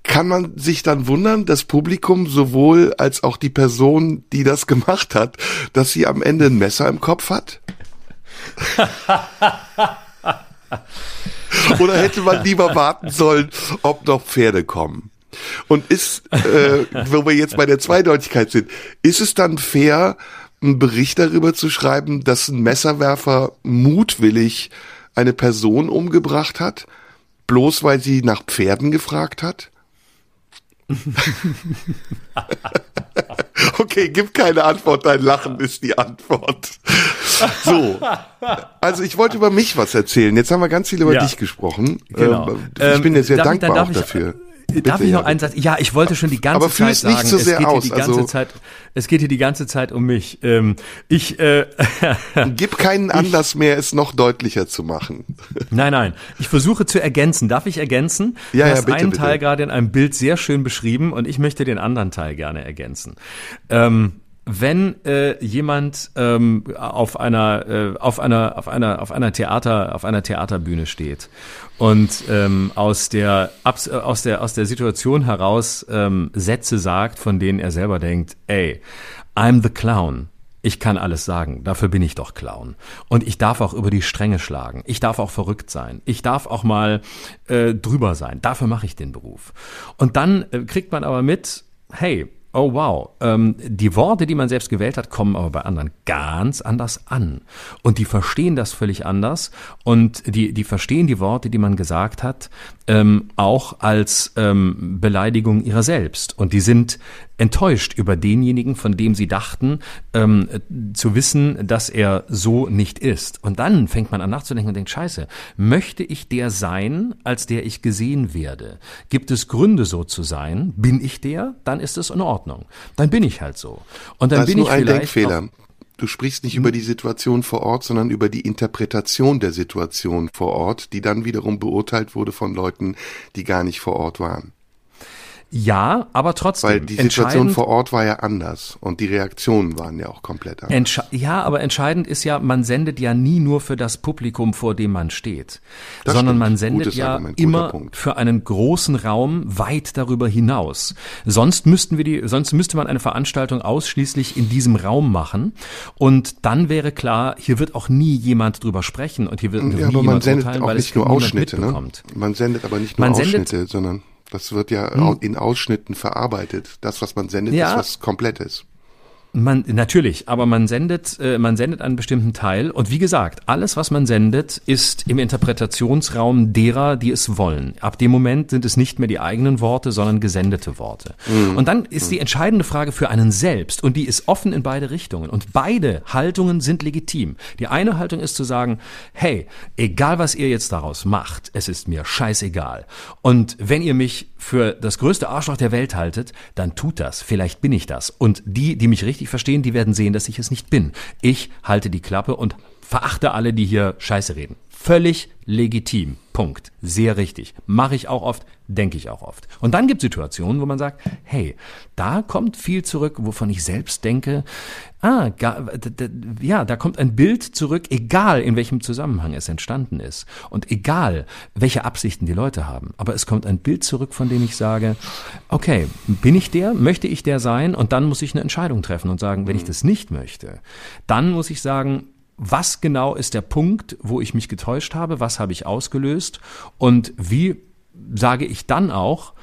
kann man sich dann wundern, das Publikum sowohl als auch die Person, die das gemacht hat, dass sie am Ende ein Messer im Kopf hat? Oder hätte man lieber warten sollen, ob noch Pferde kommen? Und ist, äh, wo wir jetzt bei der Zweideutigkeit sind, ist es dann fair, einen Bericht darüber zu schreiben, dass ein Messerwerfer mutwillig eine Person umgebracht hat, bloß weil sie nach Pferden gefragt hat? okay, gib keine Antwort, dein Lachen ist die Antwort. So, also ich wollte über mich was erzählen. Jetzt haben wir ganz viel über ja, dich gesprochen. Genau. Ähm, ich bin dir sehr ähm, dankbar auch dafür. Bitte, Darf ich noch einen Satz? Ja, ich wollte schon die ganze aber Zeit sagen, nicht so sehr es geht aus, hier die ganze also Zeit, es geht hier die ganze Zeit um mich. Ähm, ich äh, gib keinen Anlass ich, mehr, es noch deutlicher zu machen. Nein, nein. Ich versuche zu ergänzen. Darf ich ergänzen? Ja, du hast ja, bitte, einen bitte. Teil gerade in einem Bild sehr schön beschrieben und ich möchte den anderen Teil gerne ergänzen. Ähm, wenn äh, jemand ähm, auf einer äh, auf einer auf einer auf einer Theater auf einer Theaterbühne steht und ähm, aus der aus der aus der Situation heraus ähm, Sätze sagt, von denen er selber denkt, ey, I'm the clown. Ich kann alles sagen, dafür bin ich doch Clown. Und ich darf auch über die Stränge schlagen. Ich darf auch verrückt sein. Ich darf auch mal äh, drüber sein. Dafür mache ich den Beruf. Und dann äh, kriegt man aber mit, hey, Oh wow. Ähm, die Worte, die man selbst gewählt hat, kommen aber bei anderen ganz anders an. Und die verstehen das völlig anders. Und die, die verstehen die Worte, die man gesagt hat, ähm, auch als ähm, Beleidigung ihrer selbst. Und die sind enttäuscht über denjenigen, von dem sie dachten, ähm, zu wissen, dass er so nicht ist. Und dann fängt man an nachzudenken und denkt, scheiße, möchte ich der sein, als der ich gesehen werde? Gibt es Gründe, so zu sein? Bin ich der? Dann ist es in Ordnung. Dann bin ich halt so. Und dann das bin ist nur ich ein vielleicht Denkfehler. Auch, Du sprichst nicht über die Situation vor Ort, sondern über die Interpretation der Situation vor Ort, die dann wiederum beurteilt wurde von Leuten, die gar nicht vor Ort waren. Ja, aber trotzdem. Weil die Situation vor Ort war ja anders und die Reaktionen waren ja auch komplett anders. Ja, aber entscheidend ist ja, man sendet ja nie nur für das Publikum, vor dem man steht, Das sondern stimmt. man sendet Gutes ja Argument, immer für einen großen Raum weit darüber hinaus. Sonst müssten wir die, sonst müsste man eine Veranstaltung ausschließlich in diesem Raum machen und dann wäre klar, hier wird auch nie jemand drüber sprechen und hier wird Ja, nie aber man jemand sendet urteilen, auch weil nicht es nur Ausschnitte, ne? Man sendet aber nicht nur Man Ausschnitte, sondern das wird ja au- in Ausschnitten verarbeitet. Das, was man sendet, Ja. ist was Komplettes. Man natürlich, aber man sendet, äh, man sendet einen bestimmten Teil und wie gesagt, alles, was man sendet, ist im Interpretationsraum derer, die es wollen. Ab dem Moment sind es nicht mehr die eigenen Worte, sondern gesendete Worte. Und dann ist die entscheidende Frage für einen selbst und die ist offen in beide Richtungen und beide Haltungen sind legitim. Die eine Haltung ist zu sagen, hey, egal was ihr jetzt daraus macht, es ist mir scheißegal. Und wenn ihr mich für das größte Arschloch der Welt haltet, dann tut das. Vielleicht bin ich das. Und die, die mich richtig verstehen, die werden sehen, dass ich es nicht bin. Ich halte die Klappe und verachte alle, die hier Scheiße reden. Völlig legitim. Punkt. Sehr richtig. Mache ich auch oft, denke ich auch oft. Und dann gibt es Situationen, wo man sagt, hey, da kommt viel zurück, wovon ich selbst denke, ah, ja, da kommt ein Bild zurück, egal in welchem Zusammenhang es entstanden ist und egal welche Absichten die Leute haben. Aber es kommt ein Bild zurück, von dem ich sage, okay, bin ich der, möchte ich der sein? Und dann muss ich eine Entscheidung treffen und sagen, wenn ich das nicht möchte, dann muss ich sagen, was genau ist der Punkt, wo ich mich getäuscht habe, was habe ich ausgelöst und wie sage ich dann auch,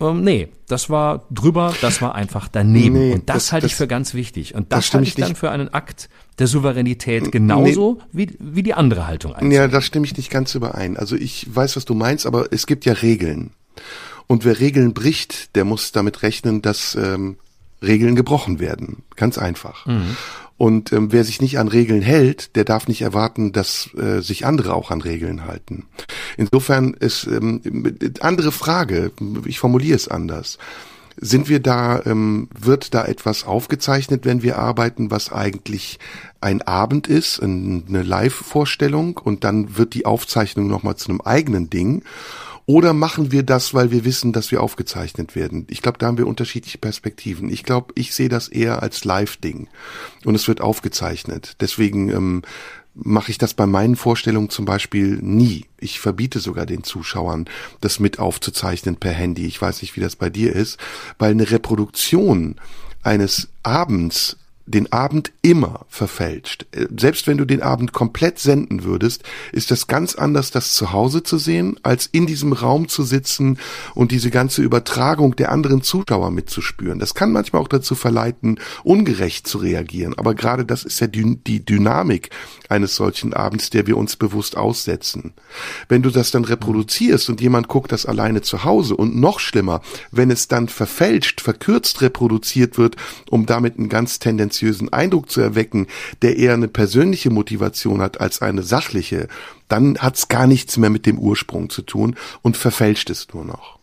ähm, nee, das war drüber, das war einfach daneben. Nee, und das, das- halte ich das- für ganz wichtig. Und das das, halte ich ich dann nicht. für einen Akt der Souveränität genauso wie, wie die andere Haltung einzunehmen. Ja, da stimme ich nicht ganz überein. Also ich weiß, was du meinst, aber es gibt ja Regeln. Und wer Regeln bricht, der muss damit rechnen, dass ähm, Regeln gebrochen werden. Ganz einfach. Und ähm, wer sich nicht an Regeln hält, der darf nicht erwarten, dass äh, sich andere auch an Regeln halten. Insofern ist ähm, andere Frage, ich formuliere es anders. Sind wir da, ähm, wird da etwas aufgezeichnet, wenn wir arbeiten, was eigentlich ein Abend ist, ein- eine Live-Vorstellung und dann wird die Aufzeichnung nochmal zu einem eigenen Ding? Oder machen wir das, weil wir wissen, dass wir aufgezeichnet werden? Ich glaube, da haben wir unterschiedliche Perspektiven. Ich glaube, ich sehe das eher als Live-Ding und es wird aufgezeichnet. Deswegen ähm, mache ich das bei meinen Vorstellungen zum Beispiel nie. Ich verbiete sogar den Zuschauern, das mit aufzuzeichnen per Handy. Ich weiß nicht, wie das bei dir ist, weil eine Reproduktion eines Abends den Abend immer verfälscht. Äh, Selbst wenn du den Abend komplett senden würdest, ist das ganz anders, das zu Hause zu sehen, als in diesem Raum zu sitzen und diese ganze Übertragung der anderen Zuschauer mitzuspüren. Das kann manchmal auch dazu verleiten, ungerecht zu reagieren. Aber gerade das ist ja die, Dynamik eines solchen Abends, der wir uns bewusst aussetzen. Wenn du das dann reproduzierst und jemand guckt das alleine zu Hause und noch schlimmer, wenn es dann verfälscht, verkürzt reproduziert wird, um damit einen ganz tendenziösen Eindruck zu erwecken, der eher eine persönliche Motivation hat als eine sachliche, dann hat's gar nichts mehr mit dem Ursprung zu tun und verfälscht es nur noch.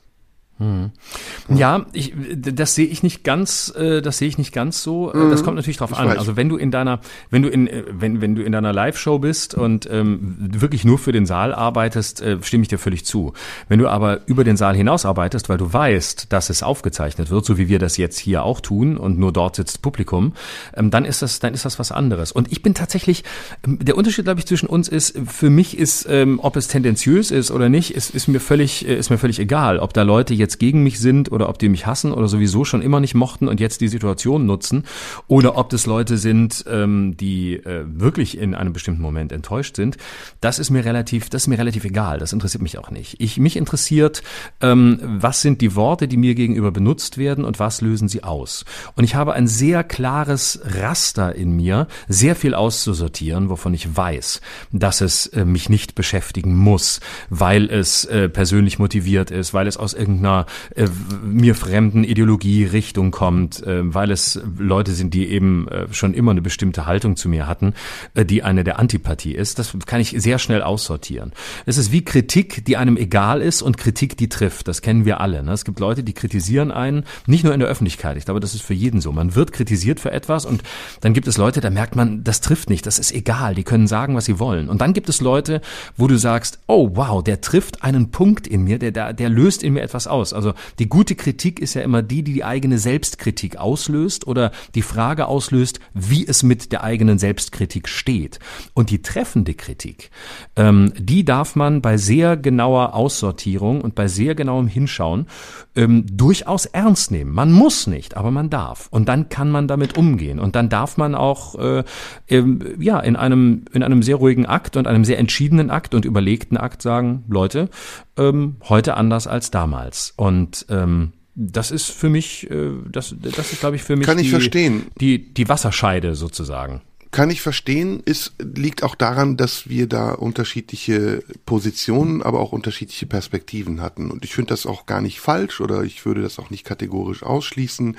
Ja, ich, das sehe ich nicht ganz, äh, das sehe ich nicht ganz so. Äh, Das kommt natürlich drauf Ich an. weiß. Also wenn du in deiner, wenn du in, äh, wenn, wenn du in deiner Live-Show bist und ähm, wirklich nur für den Saal arbeitest, äh, stimme ich dir völlig zu. Wenn du aber über den Saal hinaus arbeitest, weil du weißt, dass es aufgezeichnet wird, so wie wir das jetzt hier auch tun und nur dort sitzt Publikum, ähm, dann ist das, dann ist das was anderes. Und ich bin tatsächlich, ähm, der Unterschied, glaube ich, zwischen uns ist, für mich ist, ähm, ob es tendenziös ist oder nicht, ist, ist mir völlig, äh, ist mir völlig egal, ob da Leute jetzt jetzt gegen mich sind oder ob die mich hassen oder sowieso schon immer nicht mochten und jetzt die Situation nutzen oder ob das Leute sind, ähm, die äh, wirklich in einem bestimmten Moment enttäuscht sind, das ist mir relativ, das ist mir relativ egal. Das interessiert mich auch nicht. Ich mich interessiert, ähm, was sind die Worte, die mir gegenüber benutzt werden und was lösen sie aus. Und ich habe ein sehr klares Raster in mir, sehr viel auszusortieren, wovon ich weiß, dass es äh, mich nicht beschäftigen muss, weil es äh, persönlich motiviert ist, weil es aus irgendeiner äh, mir fremden Ideologie Richtung kommt, äh, weil es Leute sind, die eben äh, schon immer eine bestimmte Haltung zu mir hatten, äh, die eine der Antipathie ist. Das kann ich sehr schnell aussortieren. Es ist wie Kritik, die einem egal ist und Kritik, die trifft. Das kennen wir alle. Ne? Es gibt Leute, die kritisieren einen, nicht nur in der Öffentlichkeit. Ich glaube, das ist für jeden so. Man wird kritisiert für etwas und dann gibt es Leute, da merkt man, das trifft nicht, das ist egal. Die können sagen, was sie wollen. Und dann gibt es Leute, wo du sagst, oh wow, der trifft einen Punkt in mir, der, der, der löst in mir etwas aus. Also die gute Kritik ist ja immer die, die die eigene Selbstkritik auslöst oder die Frage auslöst, wie es mit der eigenen Selbstkritik steht. Und die treffende Kritik, ähm, die darf man bei sehr genauer Aussortierung und bei sehr genauem Hinschauen ähm, durchaus ernst nehmen. Man muss nicht, aber man darf. Und dann kann man damit umgehen. Und dann darf man auch äh, ähm, ja in einem in einem sehr ruhigen Akt und einem sehr entschiedenen Akt und überlegten Akt sagen, Leute, ähm, heute anders als damals. Und ähm, das ist für mich, äh, das, das ist, glaube ich, für mich Kann ich die, verstehen. Die, die Wasserscheide sozusagen. Kann ich verstehen, ist, liegt auch daran, dass wir da unterschiedliche Positionen, aber auch unterschiedliche Perspektiven hatten. Und ich finde das auch gar nicht falsch oder ich würde das auch nicht kategorisch ausschließen.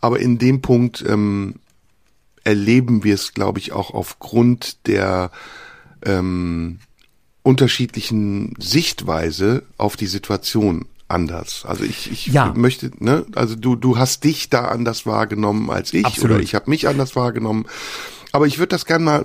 Aber in dem Punkt ähm, erleben wir es, glaube ich, auch aufgrund der ähm, unterschiedlichen Sichtweise auf die Situation anders. Also ich, ich Ja. möchte, ne, also du, du hast dich da anders wahrgenommen als ich Absolut. oder ich habe mich anders wahrgenommen. Aber ich würde das gerne mal,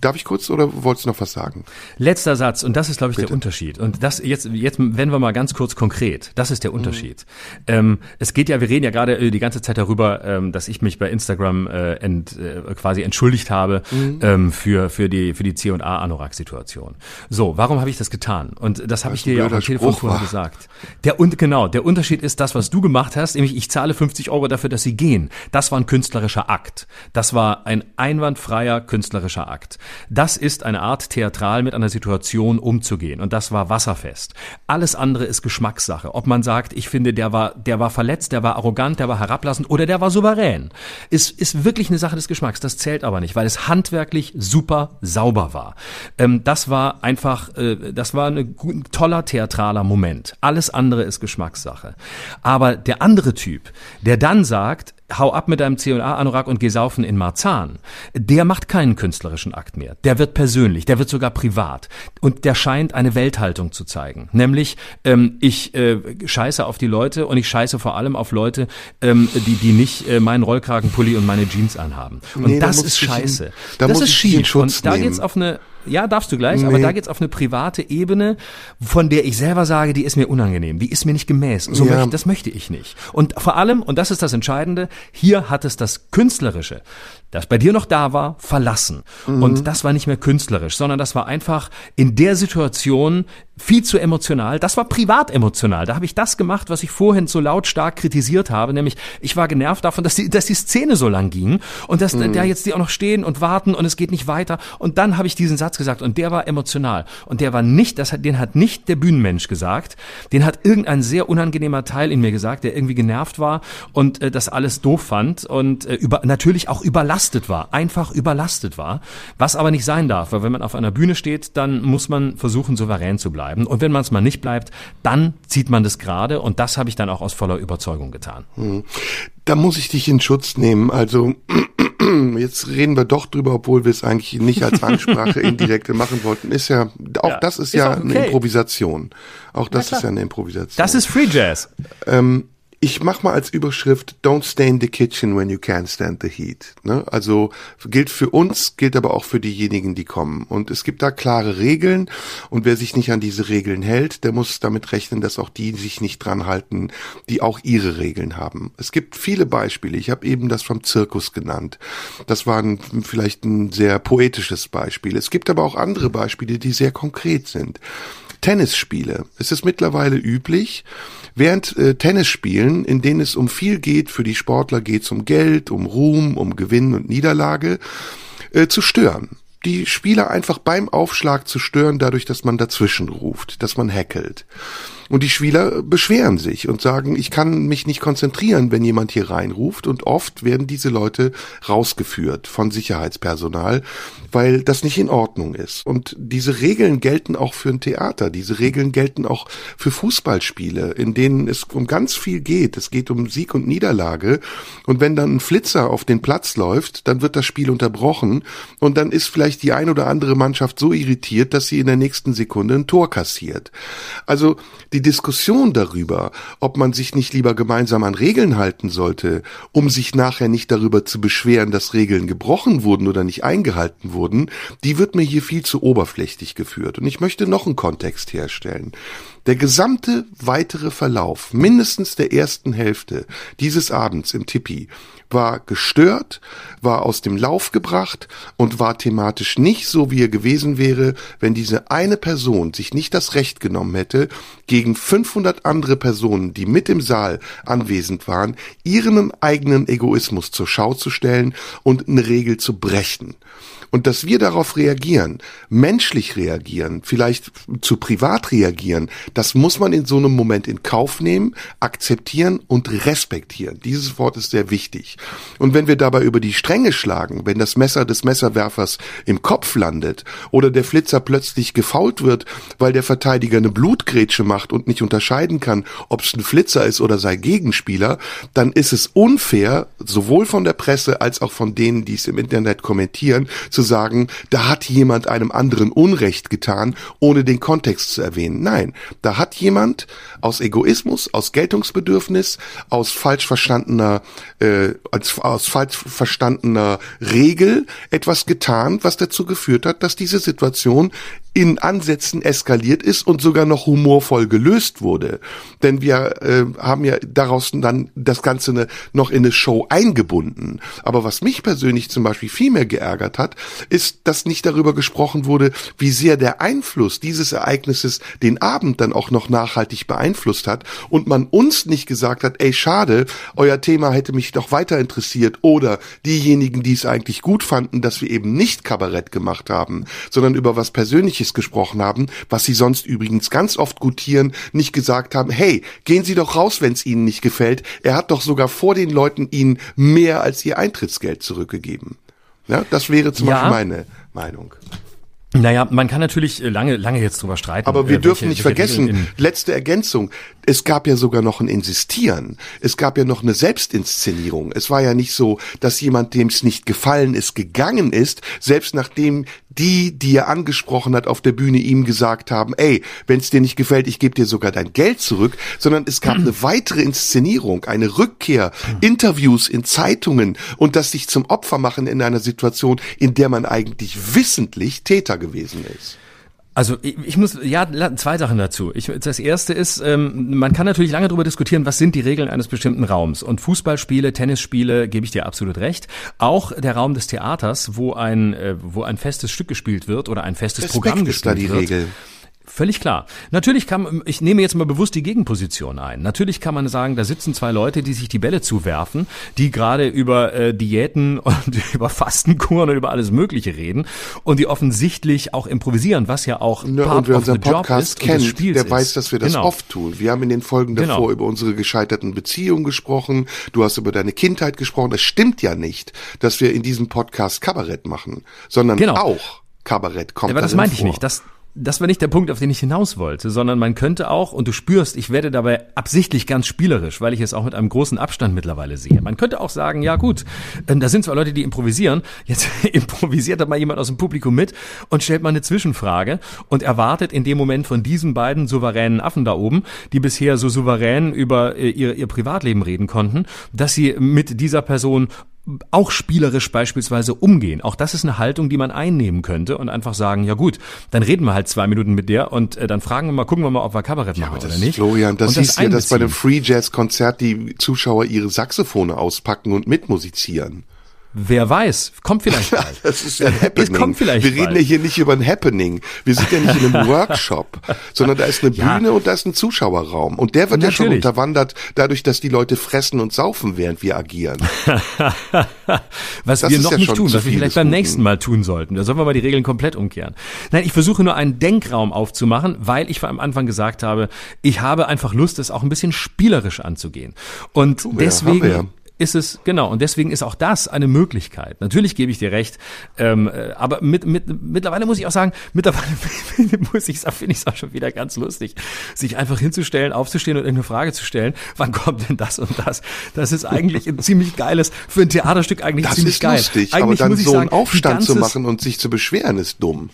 darf ich kurz oder wolltest du noch was sagen? Letzter Satz, und das ist, glaube ich, Bitte. der Unterschied. Und das jetzt, jetzt werden wir mal ganz kurz konkret. Das ist der Unterschied. Ähm, es geht ja, wir reden ja gerade äh, die ganze Zeit darüber, ähm, dass ich mich bei Instagram äh, ent, äh, quasi entschuldigt habe ähm, für für die für die C und A Anorak-Situation. So, warum habe ich das getan? Und das habe ich dir ja auch am Telefon vorher gesagt. Der und genau, der Unterschied ist das, was du gemacht hast, nämlich ich zahle 50 Euro dafür, dass sie gehen. Das war ein künstlerischer Akt. Das war ein einwandfreier künstlerischer Akt. Das ist eine Art theatral mit einer Situation umzugehen und das war wasserfest. Alles andere ist Geschmackssache. Ob man sagt, ich finde, der war der war verletzt, der war arrogant, der war herablassend oder der war souverän, ist ist wirklich eine Sache des Geschmacks. Das zählt aber nicht, weil es handwerklich super sauber war. Ähm, das war einfach, äh, das war ein toller theatraler Moment. Alles andere ist Geschmackssache. Aber der andere Typ, der dann sagt, hau ab mit deinem C&A-Anorak und geh saufen in Marzahn, der macht keinen künstlerischen Akt mehr. Der wird persönlich, der wird sogar privat. Und der scheint eine Welthaltung zu zeigen. Nämlich, ähm, ich äh, scheiße auf die Leute und ich scheiße vor allem auf Leute, ähm, die, die nicht äh, meinen Rollkragenpulli und meine Jeans anhaben. Und Nee, da das ist ich in- scheiße. da das ist schief. Und da nehmen. geht's auf eine, ja, darfst du gleich, aber Nee. da geht's auf eine private Ebene, von der ich selber sage, die ist mir unangenehm, die ist mir nicht gemäß. So Ja. möchte, das möchte ich nicht. Und vor allem, und das ist das Entscheidende, hier hat es das Künstlerische, das bei dir noch da war, verlassen. Mhm. Und das war nicht mehr künstlerisch, sondern das war einfach in der Situation viel zu emotional. Das war privat emotional. Da habe ich das gemacht, was ich vorhin so lautstark kritisiert habe, nämlich ich war genervt davon, dass die, dass die Szene so lang ging und dass Mhm. da jetzt die auch noch stehen und warten und es geht nicht weiter. Und dann habe ich diesen Satz gesagt und der war emotional. Und der war nicht, das hat, den hat nicht der Bühnenmensch gesagt, den hat irgendein sehr unangenehmer Teil in mir gesagt, der irgendwie genervt war und äh, das alles doof fand und äh, über, natürlich auch überlastet war, einfach überlastet war, was aber nicht sein darf, weil wenn man auf einer Bühne steht, dann muss man versuchen, souverän zu bleiben. Und wenn man es mal nicht bleibt, dann zieht man das gerade und das habe ich dann auch aus voller Überzeugung getan. Da muss ich dich in Schutz nehmen. Also jetzt reden wir doch drüber, obwohl wir es eigentlich nicht als Ansprache indirekte machen wollten. Ist ja auch Ja, das ist, ist ja auch eine okay. Improvisation. Auch das ist ja eine Improvisation. Das ist Free Jazz. ähm, Ich mach mal als Überschrift Don't stay in the kitchen when you can't stand the heat. Ne? Also gilt für uns, gilt aber auch für diejenigen, die kommen. Und es gibt da klare Regeln und wer sich nicht an diese Regeln hält, der muss damit rechnen, dass auch die sich nicht dran halten, die auch ihre Regeln haben. Es gibt viele Beispiele. Ich habe eben das vom Zirkus genannt. Das war ein, vielleicht ein sehr poetisches Beispiel. Es gibt aber auch andere Beispiele, die sehr konkret sind. Tennisspiele. Es ist mittlerweile üblich, während äh, Tennisspielen, in denen es um viel geht, für die Sportler geht es um Geld, um Ruhm, um Gewinn und Niederlage, äh, zu stören die Spieler einfach beim Aufschlag zu stören, dadurch, dass man dazwischen ruft, dass man hackelt. Und die Spieler beschweren sich und sagen, ich kann mich nicht konzentrieren, wenn jemand hier reinruft. Und oft werden diese Leute rausgeführt von Sicherheitspersonal, weil das nicht in Ordnung ist. Und diese Regeln gelten auch für ein Theater. Diese Regeln gelten auch für Fußballspiele, in denen es um ganz viel geht. Es geht um Sieg und Niederlage. Und wenn dann ein Flitzer auf den Platz läuft, dann wird das Spiel unterbrochen. Und dann ist vielleicht die ein oder andere Mannschaft so irritiert, dass sie in der nächsten Sekunde ein Tor kassiert. Also die die Diskussion darüber, ob man sich nicht lieber gemeinsam an Regeln halten sollte, um sich nachher nicht darüber zu beschweren, dass Regeln gebrochen wurden oder nicht eingehalten wurden, die wird mir hier viel zu oberflächlich geführt. Und ich möchte noch einen Kontext herstellen. Der gesamte weitere Verlauf, mindestens der ersten Hälfte dieses Abends im Tippi, war gestört, war aus dem Lauf gebracht und war thematisch nicht so, wie er gewesen wäre, wenn diese eine Person sich nicht das Recht genommen hätte, gegen 500 andere Personen, die mit im Saal anwesend waren, ihren eigenen Egoismus zur Schau zu stellen und eine Regel zu brechen. Und dass wir darauf reagieren, menschlich reagieren, vielleicht zu privat reagieren, das muss man in so einem Moment in Kauf nehmen, akzeptieren und respektieren. Dieses Wort ist sehr wichtig. Und wenn wir dabei über die Stränge schlagen, wenn das Messer des Messerwerfers im Kopf landet oder der Flitzer plötzlich gefault wird, weil der Verteidiger eine Blutgrätsche macht und nicht unterscheiden kann, ob es ein Flitzer ist oder sein Gegenspieler, dann ist es unfair, sowohl von der Presse als auch von denen, die es im Internet kommentieren, zu sagen, da hat jemand einem anderen Unrecht getan, ohne den Kontext zu erwähnen. Nein, da hat jemand aus Egoismus, aus Geltungsbedürfnis, aus falsch verstandener, äh, aus, aus falsch verstandener Regel etwas getan, was dazu geführt hat, dass diese Situation in Ansätzen eskaliert ist und sogar noch humorvoll gelöst wurde. Denn wir äh, haben ja daraus dann das Ganze ne, noch in eine Show eingebunden. Aber was mich persönlich zum Beispiel viel mehr geärgert hat, ist, dass nicht darüber gesprochen wurde, wie sehr der Einfluss dieses Ereignisses den Abend dann auch noch nachhaltig beeinflusst hat und man uns nicht gesagt hat, ey schade, euer Thema hätte mich doch weiter interessiert oder diejenigen, die es eigentlich gut fanden, dass wir eben nicht Kabarett gemacht haben, sondern über was persönliches Ähnliches gesprochen haben, was sie sonst übrigens ganz oft gutieren, nicht gesagt haben, hey, gehen Sie doch raus, wenn es Ihnen nicht gefällt. Er hat doch sogar vor den Leuten Ihnen mehr als Ihr Eintrittsgeld zurückgegeben. Ja, das wäre zum ja. Beispiel meine Meinung. Naja, man kann natürlich lange, lange jetzt drüber streiten. Aber wir äh, dürfen welche, nicht vergessen, letzte Ergänzung, es gab ja sogar noch ein Insistieren. Es gab ja noch eine Selbstinszenierung. Es war ja nicht so, dass jemand, dem es nicht gefallen ist, gegangen ist, selbst nachdem die, die er angesprochen hat auf der Bühne, ihm gesagt haben, ey, wenn es dir nicht gefällt, ich gebe dir sogar dein Geld zurück, sondern es gab eine weitere Inszenierung, eine Rückkehr, Interviews in Zeitungen und das sich zum Opfer machen in einer Situation, in der man eigentlich wissentlich Täter gewesen ist. Also ich, ich muss ja zwei Sachen dazu. Ich, das erste ist, ähm, man kann natürlich lange darüber diskutieren, was sind die Regeln eines bestimmten Raums. Und Fußballspiele, Tennisspiele, gebe ich dir absolut recht. Auch der Raum des Theaters, wo ein äh, wo ein festes Stück gespielt wird oder ein festes Respekt Programm gespielt ist da die wird. Regel. Völlig klar. Natürlich kann, ich nehme jetzt mal bewusst die Gegenposition ein. Natürlich kann man sagen, da sitzen zwei Leute, die sich die Bälle zuwerfen, die gerade über äh, Diäten und über Fastenkuren und über alles Mögliche reden und die offensichtlich auch improvisieren, was ja auch ja, Part und wer of the Podcast Job kennt, ist kennt, der ist. weiß, dass wir das genau. oft tun. Wir haben in den Folgen davor genau. über unsere gescheiterten Beziehungen gesprochen. Du hast über deine Kindheit gesprochen. Das stimmt ja nicht, dass wir in diesem Podcast Kabarett machen, sondern genau. auch Kabarett kommt. Ja, aber das meinte ich nicht. Das das war nicht der Punkt, auf den ich hinaus wollte, sondern man könnte auch, und du spürst, ich werde dabei absichtlich ganz spielerisch, weil ich es auch mit einem großen Abstand mittlerweile sehe. Man könnte auch sagen, ja gut, ähm, da sind zwar Leute, die improvisieren, jetzt improvisiert da mal jemand aus dem Publikum mit und stellt mal eine Zwischenfrage und erwartet in dem Moment von diesen beiden souveränen Affen da oben, die bisher so souverän über äh, ihr, ihr Privatleben reden konnten, dass sie mit dieser Person auch spielerisch beispielsweise umgehen. Auch das ist eine Haltung, die man einnehmen könnte und einfach sagen, ja gut, dann reden wir halt zwei Minuten mit der und äh, dann fragen wir mal, gucken wir mal, ob wir Kabarett ja, machen oder nicht. Florian, das, siehst du ja, dass bei einem Free Jazz Konzert die Zuschauer ihre Saxophone auspacken und mitmusizieren. Wer weiß, kommt vielleicht bald. das ist ja ein Happening. Es kommt vielleicht Wir reden bald. ja hier nicht über ein Happening. Wir sind ja nicht in einem Workshop, sondern da ist eine Ja. Bühne und da ist ein Zuschauerraum. Und der wird ja schon Natürlich. unterwandert dadurch, dass die Leute fressen und saufen, während wir agieren. was Das wir noch ja nicht tun, was wir viel vielleicht beim nächsten Mal tun sollten. Da sollen wir mal die Regeln komplett umkehren. Nein, ich versuche nur einen Denkraum aufzumachen, weil ich am Anfang gesagt habe, ich habe einfach Lust, es auch ein bisschen spielerisch anzugehen. Und haben deswegen. Ist es, genau, und deswegen ist auch das eine Möglichkeit. Natürlich gebe ich dir recht, ähm, äh, aber mit, mit, mittlerweile muss ich auch sagen, mittlerweile muss ich finde ich es auch schon wieder ganz lustig, sich einfach hinzustellen, aufzustehen und irgendeine Frage zu stellen, wann kommt denn das und das? Das ist eigentlich ein ziemlich geiles, für ein Theaterstück eigentlich Das ziemlich ist geil. lustig, eigentlich aber dann so einen sagen, die Aufstand zu ganze- machen und sich zu beschweren, ist dumm.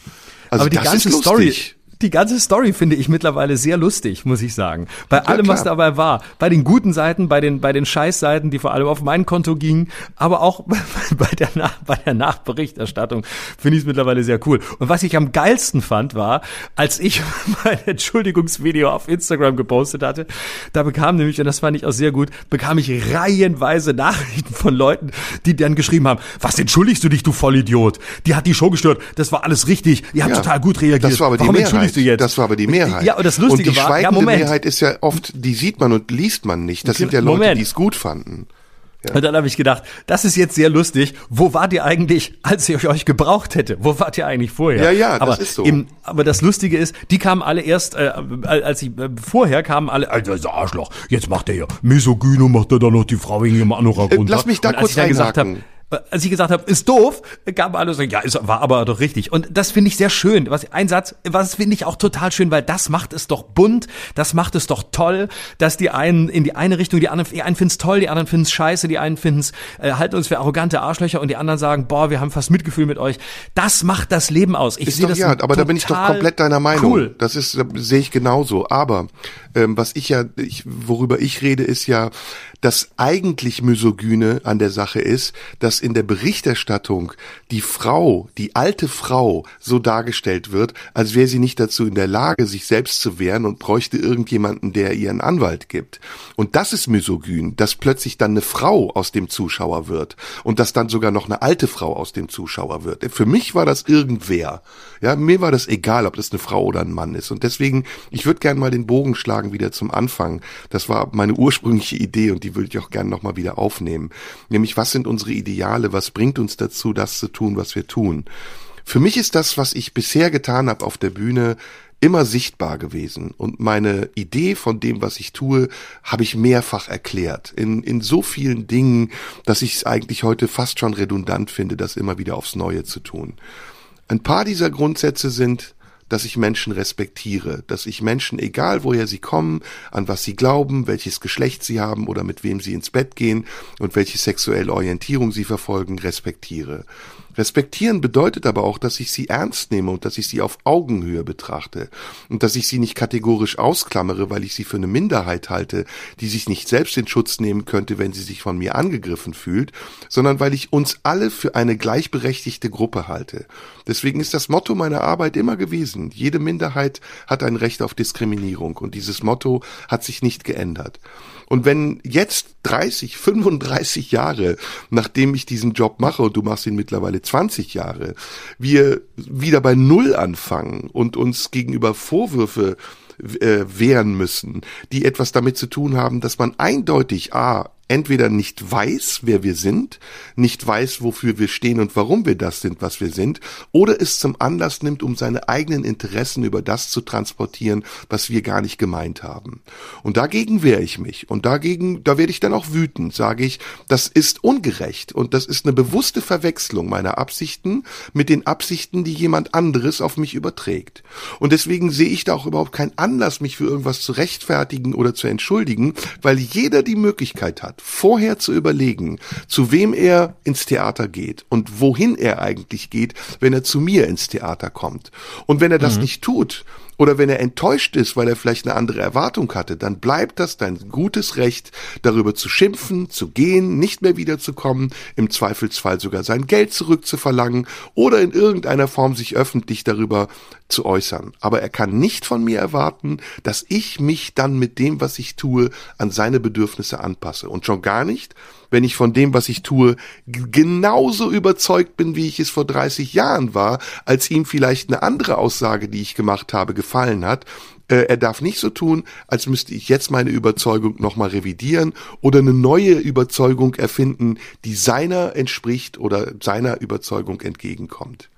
Also aber die das ganze ist lustig. Story, die ganze Story finde ich mittlerweile sehr lustig, muss ich sagen. Bei allem, was klar. dabei war. Bei den guten Seiten, bei den, bei den Scheißseiten, die vor allem auf mein Konto gingen, aber auch bei der, Nach bei der Nachberichterstattung finde ich es mittlerweile sehr cool. Und was ich am geilsten fand, war, als ich mein Entschuldigungsvideo auf Instagram gepostet hatte, da bekam nämlich, und das fand ich auch sehr gut, bekam ich reihenweise Nachrichten von Leuten, die dann geschrieben haben, was entschuldigst du dich, du Vollidiot? Die hat die Show gestört, das war alles richtig, ihr habt Ja, total gut reagiert. Das war aber die Warum Mehrheit. Entschuldigst du jetzt? Das war aber die Mehrheit. Ja, und das Lustige und die war, ja, schweigende Moment. Mehrheit ist ja oft, die sieht man und liest man nicht. Das sind ja Leute, die es gut fanden. Und dann habe ich gedacht, das ist jetzt sehr lustig. Wo wart ihr eigentlich, als ich euch gebraucht hätte? Wo wart ihr eigentlich vorher? Ja, ja, das aber ist so. Im, aber das Lustige ist, die kamen alle erst, äh, als ich äh, vorher kamen alle, das Arschloch, jetzt macht er ja Misogyne, macht er da noch die Frau wegen ihrem Anorak Äh, runter. lass mich da Und kurz ich dann gesagt habe, als ich gesagt habe, ist doof, gaben alle so, ja, ist, war aber doch richtig. Und das finde ich sehr schön. Was, ein Satz, was finde ich auch total schön, weil das macht es doch bunt, das macht es doch toll, dass die einen in die eine Richtung, die anderen, die einen finden es toll, die anderen finden es scheiße, die einen finden es, äh, halten uns für arrogante Arschlöcher und die anderen sagen, boah, wir haben fast Mitgefühl mit euch. Das macht das Leben aus. Ich sehe das ja, aber da bin ich doch komplett deiner Meinung. Cool. Das ist, das sehe ich genauso. Aber ähm, was ich ja, ich, worüber ich rede, ist ja, dass eigentlich Misogyne an der Sache ist, dass in der Berichterstattung die Frau, die alte Frau, so dargestellt wird, als wäre sie nicht dazu in der Lage, sich selbst zu wehren und bräuchte irgendjemanden, der ihr einen Anwalt gibt. Und das ist misogyn, dass plötzlich dann eine Frau aus dem Zuschauer wird und dass dann sogar noch eine alte Frau aus dem Zuschauer wird. Für mich war das irgendwer. Ja, mir war das egal, ob das eine Frau oder ein Mann ist. Und deswegen, ich würde gerne mal den Bogen schlagen wieder zum Anfang. Das war meine ursprüngliche Idee und die würde ich auch gerne nochmal wieder aufnehmen. Nämlich, was sind unsere Ideale? Was bringt uns dazu, das zu tun, was wir tun? Für mich ist das, was ich bisher getan habe auf der Bühne, immer sichtbar gewesen. Und meine Idee von dem, was ich tue, habe ich mehrfach erklärt. In, in so vielen Dingen, dass ich es eigentlich heute fast schon redundant finde, das immer wieder aufs Neue zu tun. Ein paar dieser Grundsätze sind, dass ich Menschen respektiere, dass ich Menschen, egal woher sie kommen, an was sie glauben, welches Geschlecht sie haben oder mit wem sie ins Bett gehen und welche sexuelle Orientierung sie verfolgen, respektiere. Respektieren bedeutet aber auch, dass ich sie ernst nehme und dass ich sie auf Augenhöhe betrachte und dass ich sie nicht kategorisch ausklammere, weil ich sie für eine Minderheit halte, die sich nicht selbst in Schutz nehmen könnte, wenn sie sich von mir angegriffen fühlt, sondern weil ich uns alle für eine gleichberechtigte Gruppe halte. Deswegen ist das Motto meiner Arbeit immer gewesen, jede Minderheit hat ein Recht auf Diskriminierung und dieses Motto hat sich nicht geändert. Und wenn jetzt 30, 35 Jahre, nachdem ich diesen Job mache und du machst ihn mittlerweile 20 Jahre, wir wieder bei Null anfangen und uns gegenüber Vorwürfe äh, wehren müssen, die etwas damit zu tun haben, dass man eindeutig A, entweder nicht weiß, wer wir sind, nicht weiß, wofür wir stehen und warum wir das sind, was wir sind, oder es zum Anlass nimmt, um seine eigenen Interessen über das zu transportieren, was wir gar nicht gemeint haben. Und dagegen wehre ich mich. Und dagegen, da werde ich dann auch wütend, sage ich, das ist ungerecht und das ist eine bewusste Verwechslung meiner Absichten mit den Absichten, die jemand anderes auf mich überträgt. Und deswegen sehe ich da auch überhaupt keinen Anlass, mich für irgendwas zu rechtfertigen oder zu entschuldigen, weil jeder die Möglichkeit hat, vorher zu überlegen, zu wem er ins Theater geht und wohin er eigentlich geht, wenn er zu mir ins Theater kommt. Und wenn er das mhm. nicht tut, oder wenn er enttäuscht ist, weil er vielleicht eine andere Erwartung hatte, dann bleibt das dein gutes Recht, darüber zu schimpfen, zu gehen, nicht mehr wiederzukommen, im Zweifelsfall sogar sein Geld zurückzuverlangen oder in irgendeiner Form sich öffentlich darüber zu äußern. Aber er kann nicht von mir erwarten, dass ich mich dann mit dem, was ich tue, an seine Bedürfnisse anpasse. Und schon gar nicht, wenn ich von dem, was ich tue, genauso überzeugt bin, wie ich es vor 30 Jahren war, als ihm vielleicht eine andere Aussage, die ich gemacht habe, gefallen hat. Äh, er darf nicht so tun, als müsste ich jetzt meine Überzeugung nochmal revidieren oder eine neue Überzeugung erfinden, die seiner entspricht oder seiner Überzeugung entgegenkommt.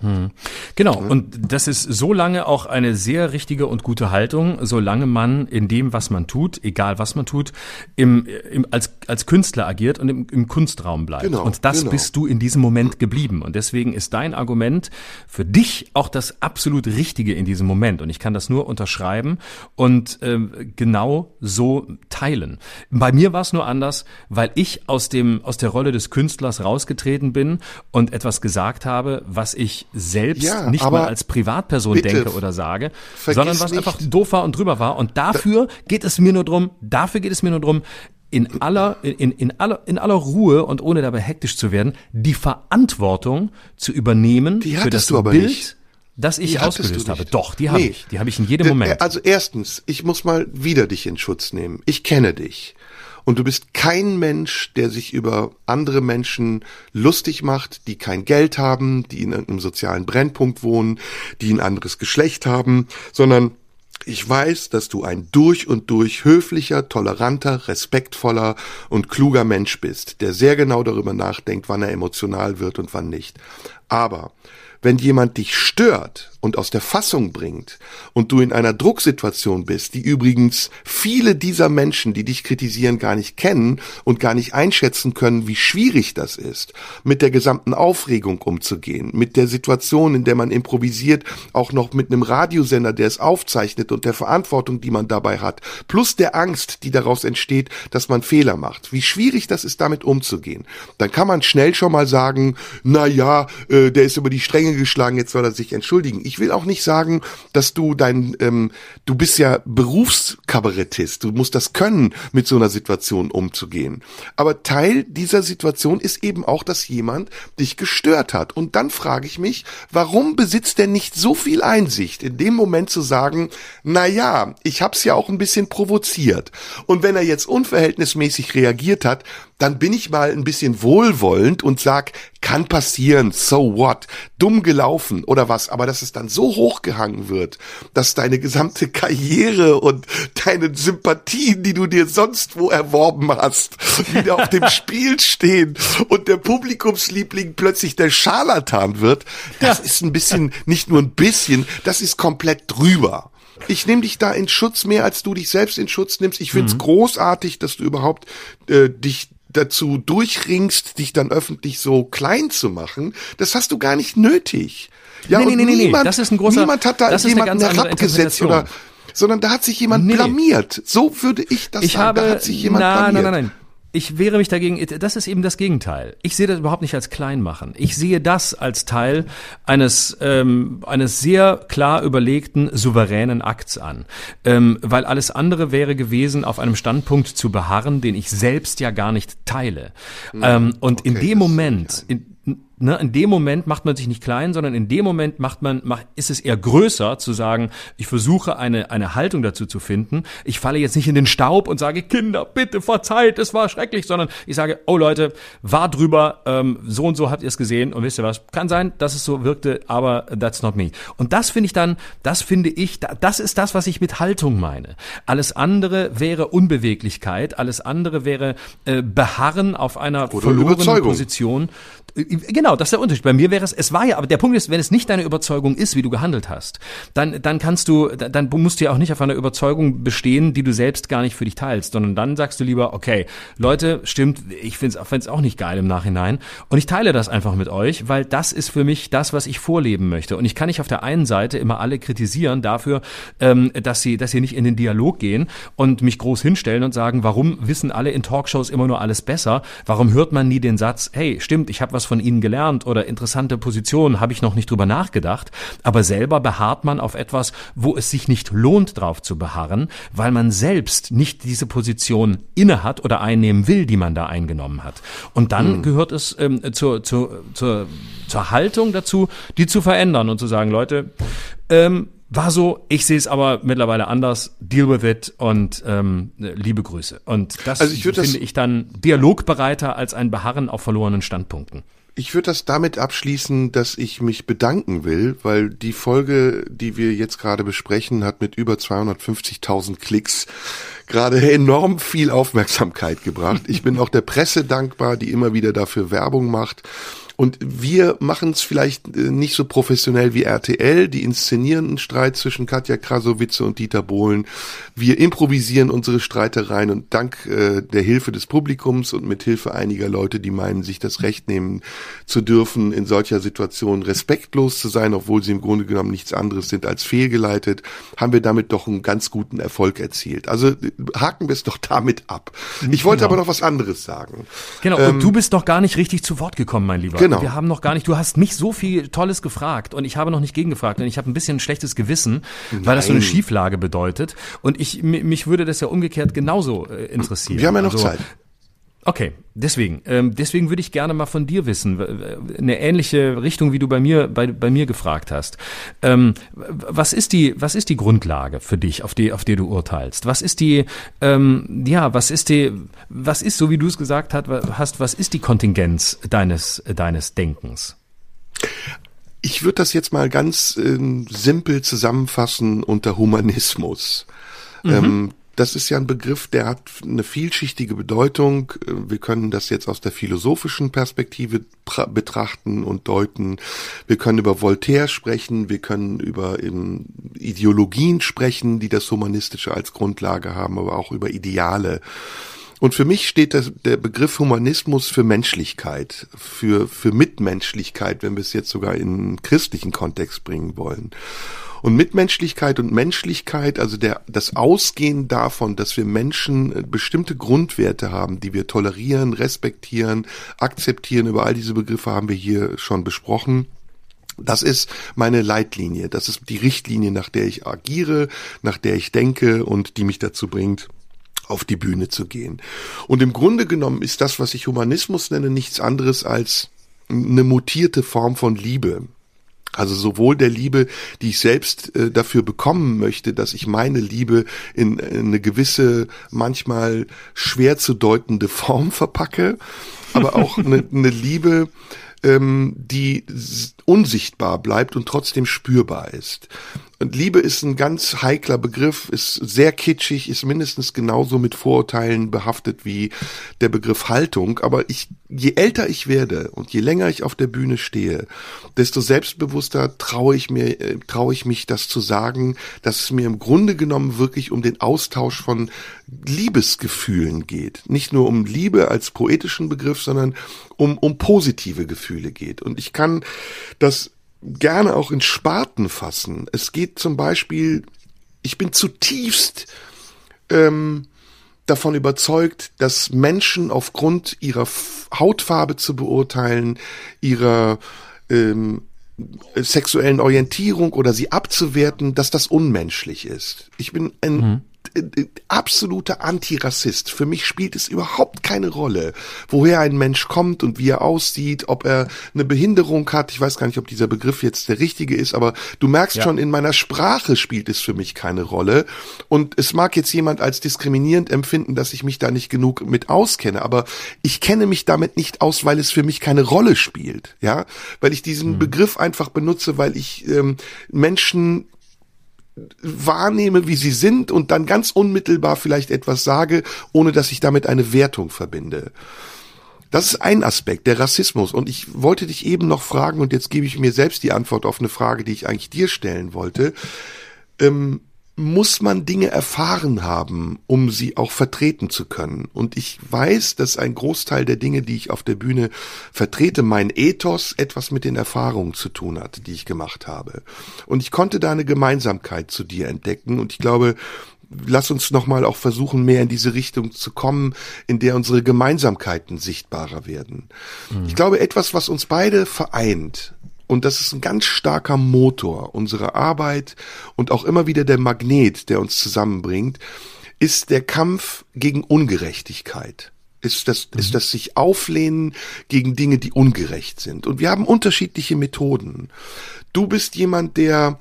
Hm. Genau, und das ist so lange auch eine sehr richtige und gute Haltung, solange man in dem, was man tut, egal was man tut, im, im, als, als Künstler agiert und im, im Kunstraum bleibt. Genau, und das genau. bist du in diesem Moment geblieben. Und deswegen ist dein Argument für dich auch das absolut Richtige in diesem Moment. Und ich kann das nur unterschreiben und äh, genau so teilen. Bei mir war es nur anders, weil ich aus, dem, aus der Rolle des Künstlers rausgetreten bin und etwas gesagt habe, was ich selbst ja, nicht mal als Privatperson bitte, denke oder sage, sondern was nicht. einfach doof war und drüber war. Und dafür geht es mir nur drum, dafür geht es mir nur drum, in aller, in, in aller, in aller Ruhe und ohne dabei hektisch zu werden, die Verantwortung zu übernehmen für das Bild, nicht. das ich die ausgelöst habe. Doch, die habe nee. ich. Die habe ich in jedem Moment. Also erstens, ich muss mal wieder dich in Schutz nehmen. Ich kenne dich. Und du bist kein Mensch, der sich über andere Menschen lustig macht, die kein Geld haben, die in einem sozialen Brennpunkt wohnen, die ein anderes Geschlecht haben, sondern ich weiß, dass du ein durch und durch höflicher, toleranter, respektvoller und kluger Mensch bist, der sehr genau darüber nachdenkt, wann er emotional wird und wann nicht. Aber wenn jemand dich stört und aus der Fassung bringt und du in einer Drucksituation bist, die übrigens viele dieser Menschen, die dich kritisieren, gar nicht kennen und gar nicht einschätzen können, wie schwierig das ist, mit der gesamten Aufregung umzugehen, mit der Situation, in der man improvisiert, auch noch mit einem Radiosender, der es aufzeichnet und der Verantwortung, die man dabei hat, plus der Angst, die daraus entsteht, dass man Fehler macht, wie schwierig das ist, damit umzugehen, dann kann man schnell schon mal sagen, na ja, äh, der ist über die Stränge geschlagen, jetzt soll er sich entschuldigen. Ich will auch nicht sagen, dass du dein, ähm, du bist ja Berufskabarettist, du musst das können, mit so einer Situation umzugehen. Aber Teil dieser Situation ist eben auch, dass jemand dich gestört hat. Und dann frage ich mich, warum besitzt er nicht so viel Einsicht, in dem Moment zu sagen, na ja, ich hab's ja auch ein bisschen provoziert. Und wenn er jetzt unverhältnismäßig reagiert hat, dann bin ich mal ein bisschen wohlwollend und sag, kann passieren, so what, dumm gelaufen oder was, aber dass es dann so hochgehangen wird, dass deine gesamte Karriere und deine Sympathien, die du dir sonst wo erworben hast, wieder auf dem Spiel stehen und der Publikumsliebling plötzlich der Scharlatan wird, das ist ein bisschen, nicht nur ein bisschen, das ist komplett drüber. Ich nehme dich da in Schutz mehr, als du dich selbst in Schutz nimmst. Ich find's mhm. großartig, dass du überhaupt äh, dich dazu durchringst, dich dann öffentlich so klein zu machen, das hast du gar nicht nötig. Ja, nee, nee, nee, niemand, das ist ein großer, niemand hat da jemanden herabgesetzt oder, sondern da hat sich jemand nee. blamiert. So würde ich das ich sagen. Habe, da hat sich jemand na, blamiert. Nein, nein, nein ich wehre mich dagegen, das ist eben das Gegenteil. Ich sehe das überhaupt nicht als Kleinmachen. Ich sehe das als Teil eines, ähm, eines sehr klar überlegten, souveränen Akts an. Ähm, weil alles andere wäre gewesen, auf einem Standpunkt zu beharren, den ich selbst ja gar nicht teile. Mhm. Ähm, und okay, in dem Moment, in, ne, in dem Moment macht man sich nicht klein, sondern in dem Moment macht man, macht, ist es eher größer zu sagen, ich versuche eine, eine Haltung dazu zu finden. Ich falle jetzt nicht in den Staub und sage, Kinder, bitte verzeiht, es war schrecklich, sondern ich sage, oh Leute, war drüber, ähm, so und so habt ihr es gesehen und wisst ihr was, kann sein, dass es so wirkte, aber that's not me. Und das finde ich dann, das finde ich, das ist das, was ich mit Haltung meine. Alles andere wäre Unbeweglichkeit, alles andere wäre äh, Beharren auf einer Oder verlorenen Position. Genau, das ist der Unterschied. Bei mir wäre es, es war ja, aber der Punkt ist, wenn es nicht deine Überzeugung ist, wie du gehandelt hast, dann, dann kannst du, dann musst du ja auch nicht auf einer Überzeugung bestehen, die du selbst gar nicht für dich teilst, sondern dann sagst du lieber, okay, Leute, stimmt, ich finde es auch nicht geil im Nachhinein und ich teile das einfach mit euch, weil das ist für mich das, was ich vorleben möchte. Und ich kann nicht auf der einen Seite immer alle kritisieren dafür, ähm, dass sie, dass sie nicht in den Dialog gehen und mich groß hinstellen und sagen, warum wissen alle in Talkshows immer nur alles besser? Warum hört man nie den Satz, hey, stimmt, ich habe was von ihnen gelernt oder interessante Positionen, habe ich noch nicht drüber nachgedacht, aber selber beharrt man auf etwas, wo es sich nicht lohnt, drauf zu beharren, weil man selbst nicht diese Position inne hat oder einnehmen will, die man da eingenommen hat. Und dann mhm. gehört es ähm, zur, zur, zur, zur Haltung dazu, die zu verändern und zu sagen, Leute, ähm, war so, ich sehe es aber mittlerweile anders, deal with it und ähm, liebe Grüße. Und das also ich finde das, ich dann dialogbereiter als ein Beharren auf verlorenen Standpunkten. Ich würde das damit abschließen, dass ich mich bedanken will, weil die Folge, die wir jetzt gerade besprechen, hat mit über 250.000 Klicks gerade enorm viel Aufmerksamkeit gebracht. Ich bin auch der Presse dankbar, die immer wieder dafür Werbung macht. Und wir machen es vielleicht äh, nicht so professionell wie RTL, die inszenieren einen Streit zwischen Katja Krasowitze und Dieter Bohlen. Wir improvisieren unsere Streitereien und dank äh, der Hilfe des Publikums und mit Hilfe einiger Leute, die meinen, sich das Recht nehmen zu dürfen, in solcher Situation respektlos zu sein, obwohl sie im Grunde genommen nichts anderes sind als fehlgeleitet, haben wir damit doch einen ganz guten Erfolg erzielt. Also haken wir es doch damit ab. Ich wollte genau. aber noch was anderes sagen. Genau, ähm, und du bist doch gar nicht richtig zu Wort gekommen, mein Lieber. Genau. Wir haben noch gar nicht, du hast mich so viel Tolles gefragt und ich habe noch nicht gegengefragt und ich habe ein bisschen ein schlechtes Gewissen, Nein. weil das so eine Schieflage bedeutet. Und ich, mich würde das ja umgekehrt genauso äh, interessieren. Wir haben ja noch also, Zeit. Okay, deswegen, ähm, deswegen würde ich gerne mal von dir wissen, eine ähnliche Richtung, wie du bei mir bei, bei mir gefragt hast. Ähm, was ist die was ist die Grundlage für dich, auf die auf die du urteilst? Was ist die ähm, ja was ist die was ist so wie du es gesagt hast, was ist die Kontingenz deines deines Denkens? Ich würde das jetzt mal ganz äh, simpel zusammenfassen unter Humanismus. Mhm. Ähm, das ist ja ein Begriff, der hat eine vielschichtige Bedeutung. Wir können das jetzt aus der philosophischen Perspektive betrachten und deuten. Wir können über Voltaire sprechen, wir können über Ideologien sprechen, die das Humanistische als Grundlage haben, aber auch über Ideale. Und für mich steht das, der Begriff Humanismus für Menschlichkeit, für, für Mitmenschlichkeit, wenn wir es jetzt sogar in einen christlichen Kontext bringen wollen. Und Mitmenschlichkeit und Menschlichkeit, also der, das Ausgehen davon, dass wir Menschen äh, bestimmte Grundwerte haben, die wir tolerieren, respektieren, akzeptieren, über all diese Begriffe haben wir hier schon besprochen. Das ist meine Leitlinie, das ist die Richtlinie, nach der ich agiere, nach der ich denke und die mich dazu bringt, auf die Bühne zu gehen. Und im Grunde genommen ist das, was ich Humanismus nenne, nichts anderes als eine mutierte Form von Liebe. Also sowohl der Liebe, die ich selbst äh, dafür bekommen möchte, dass ich meine Liebe in, in eine gewisse, manchmal schwer zu deutende Form verpacke, aber auch eine, eine Liebe, ähm, die unsichtbar bleibt und trotzdem spürbar ist. Und Liebe ist ein ganz heikler Begriff, ist sehr kitschig, ist mindestens genauso mit Vorurteilen behaftet wie der Begriff Haltung. Aber ich, je älter ich werde und je länger ich auf der Bühne stehe, desto selbstbewusster traue ich mir, äh, traue ich mich, das zu sagen, dass es mir im Grunde genommen wirklich um den Austausch von Liebesgefühlen geht. Nicht nur um Liebe als poetischen Begriff, sondern um, um positive Gefühle geht. Und ich kann das gerne auch in Sparten fassen. Es geht zum Beispiel, ich bin zutiefst ähm, davon überzeugt, dass Menschen aufgrund ihrer Hautfarbe zu beurteilen, ihrer ähm, sexuellen Orientierung oder sie abzuwerten, dass das unmenschlich ist. Ich bin ein mhm absoluter Antirassist. Für mich spielt es überhaupt keine Rolle, woher ein Mensch kommt und wie er aussieht, ob er eine Behinderung hat. Ich weiß gar nicht, ob dieser Begriff jetzt der richtige ist, aber du merkst ja. schon, in meiner Sprache spielt es für mich keine Rolle. Und es mag jetzt jemand als diskriminierend empfinden, dass ich mich da nicht genug mit auskenne, aber ich kenne mich damit nicht aus, weil es für mich keine Rolle spielt, ja, weil ich diesen mhm. Begriff einfach benutze, weil ich ähm, Menschen wahrnehme, wie sie sind und dann ganz unmittelbar vielleicht etwas sage, ohne dass ich damit eine Wertung verbinde. Das ist ein Aspekt, der Rassismus. Und ich wollte dich eben noch fragen, und jetzt gebe ich mir selbst die Antwort auf eine Frage, die ich eigentlich dir stellen wollte. Ähm, muss man Dinge erfahren haben, um sie auch vertreten zu können. Und ich weiß, dass ein Großteil der Dinge, die ich auf der Bühne vertrete, mein Ethos etwas mit den Erfahrungen zu tun hat, die ich gemacht habe. Und ich konnte da eine Gemeinsamkeit zu dir entdecken. Und ich glaube, lass uns nochmal auch versuchen, mehr in diese Richtung zu kommen, in der unsere Gemeinsamkeiten sichtbarer werden. Mhm. Ich glaube, etwas, was uns beide vereint, und das ist ein ganz starker Motor unserer Arbeit und auch immer wieder der Magnet, der uns zusammenbringt, ist der Kampf gegen Ungerechtigkeit. Ist das, mhm. ist das sich auflehnen gegen Dinge, die ungerecht sind. Und wir haben unterschiedliche Methoden. Du bist jemand, der,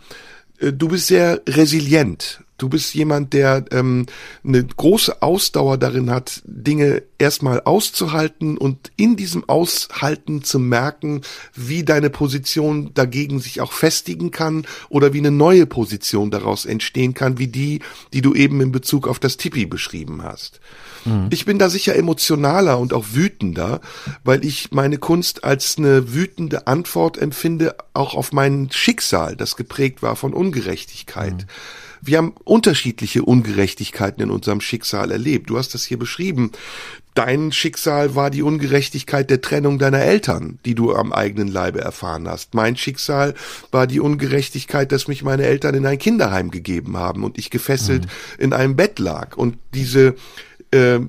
äh, du bist sehr resilient. Du bist jemand, der ähm, eine große Ausdauer darin hat, Dinge erstmal auszuhalten und in diesem Aushalten zu merken, wie deine Position dagegen sich auch festigen kann oder wie eine neue Position daraus entstehen kann, wie die, die du eben in Bezug auf das Tipi beschrieben hast. Mhm. Ich bin da sicher emotionaler und auch wütender, weil ich meine Kunst als eine wütende Antwort empfinde, auch auf mein Schicksal, das geprägt war von Ungerechtigkeit. Mhm wir haben unterschiedliche Ungerechtigkeiten in unserem Schicksal erlebt. Du hast das hier beschrieben. Dein Schicksal war die Ungerechtigkeit der Trennung deiner Eltern, die du am eigenen Leibe erfahren hast. Mein Schicksal war die Ungerechtigkeit, dass mich meine Eltern in ein Kinderheim gegeben haben und ich gefesselt mhm. in einem Bett lag. Und diese äh,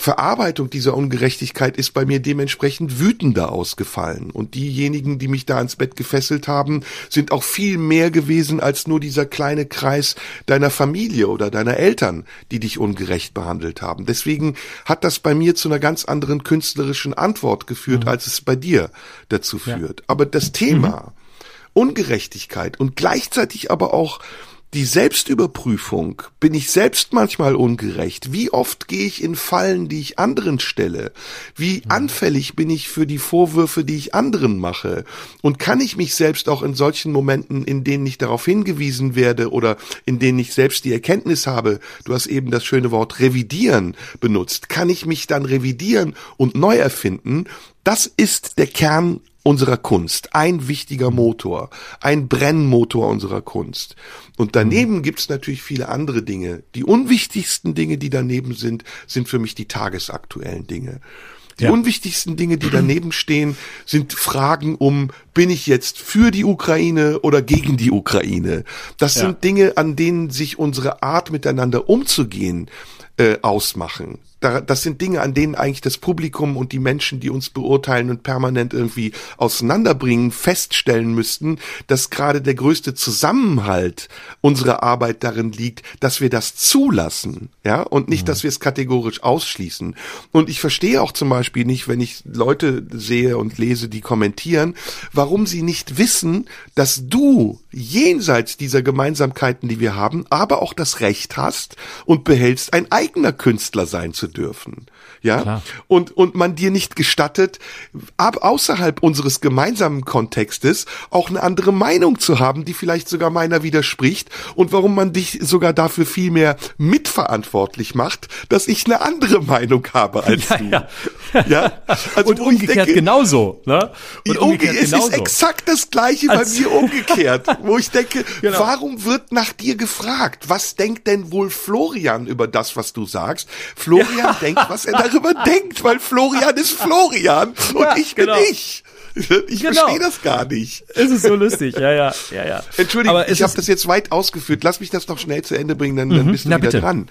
Verarbeitung dieser Ungerechtigkeit ist bei mir dementsprechend wütender ausgefallen. Und diejenigen, die mich da ans Bett gefesselt haben, sind auch viel mehr gewesen als nur dieser kleine Kreis deiner Familie oder deiner Eltern, die dich ungerecht behandelt haben. Deswegen hat das bei mir zu einer ganz anderen künstlerischen Antwort geführt, mhm. als es bei dir dazu führt. Ja. Aber das Thema mhm. Ungerechtigkeit und gleichzeitig aber auch die Selbstüberprüfung, bin ich selbst manchmal ungerecht? Wie oft gehe ich in Fallen, die ich anderen stelle? Wie mhm. anfällig bin ich für die Vorwürfe, die ich anderen mache? Und kann ich mich selbst auch in solchen Momenten, in denen ich darauf hingewiesen werde oder in denen ich selbst die Erkenntnis habe, du hast eben das schöne Wort revidieren benutzt, kann ich mich dann revidieren und neu erfinden? Das ist der Kern unserer Kunst, ein wichtiger Motor, ein Brennmotor unserer Kunst. Und daneben mhm. gibt's natürlich viele andere Dinge. Die unwichtigsten Dinge, die daneben sind, sind für mich die tagesaktuellen Dinge. Die ja. unwichtigsten Dinge, die daneben stehen, sind Fragen um, bin ich jetzt für die Ukraine oder gegen die Ukraine? Das ja. sind Dinge, an denen sich unsere Art miteinander umzugehen äh, ausmachen das sind Dinge, an denen eigentlich das Publikum und die Menschen, die uns beurteilen und permanent irgendwie auseinanderbringen, feststellen müssten, dass gerade der größte Zusammenhalt unserer Arbeit darin liegt, dass wir das zulassen, ja, und nicht, mhm. dass wir es kategorisch ausschließen. Und ich verstehe auch zum Beispiel nicht, wenn ich Leute sehe und lese, die kommentieren, warum sie nicht wissen, dass du jenseits dieser Gemeinsamkeiten, die wir haben, aber auch das Recht hast und behältst, ein eigener Künstler sein zu dürfen. Ja. Klar. Und, und man dir nicht gestattet, ab außerhalb unseres gemeinsamen Kontextes auch eine andere Meinung zu haben, die vielleicht sogar meiner widerspricht und warum man dich sogar dafür viel mehr mitverantwortlich macht, dass ich eine andere Meinung habe als ja, du. Ja. ja? Also und umgekehrt denke, genauso. Ne? Und umgekehrt es genauso. ist exakt das gleiche als bei mir umgekehrt, wo ich denke, genau. warum wird nach dir gefragt? Was denkt denn wohl Florian über das, was du sagst? Florian ja. denkt, was er darüber denkt, weil Florian ist Florian und ja, ich bin genau. ich. Ich genau. verstehe das gar nicht. Es ist so lustig, ja, ja, ja, ja. Entschuldigung, ich habe das jetzt weit ausgeführt. Lass mich das noch schnell zu Ende bringen, dann, mhm. dann bist du Na, wieder bitte. dran.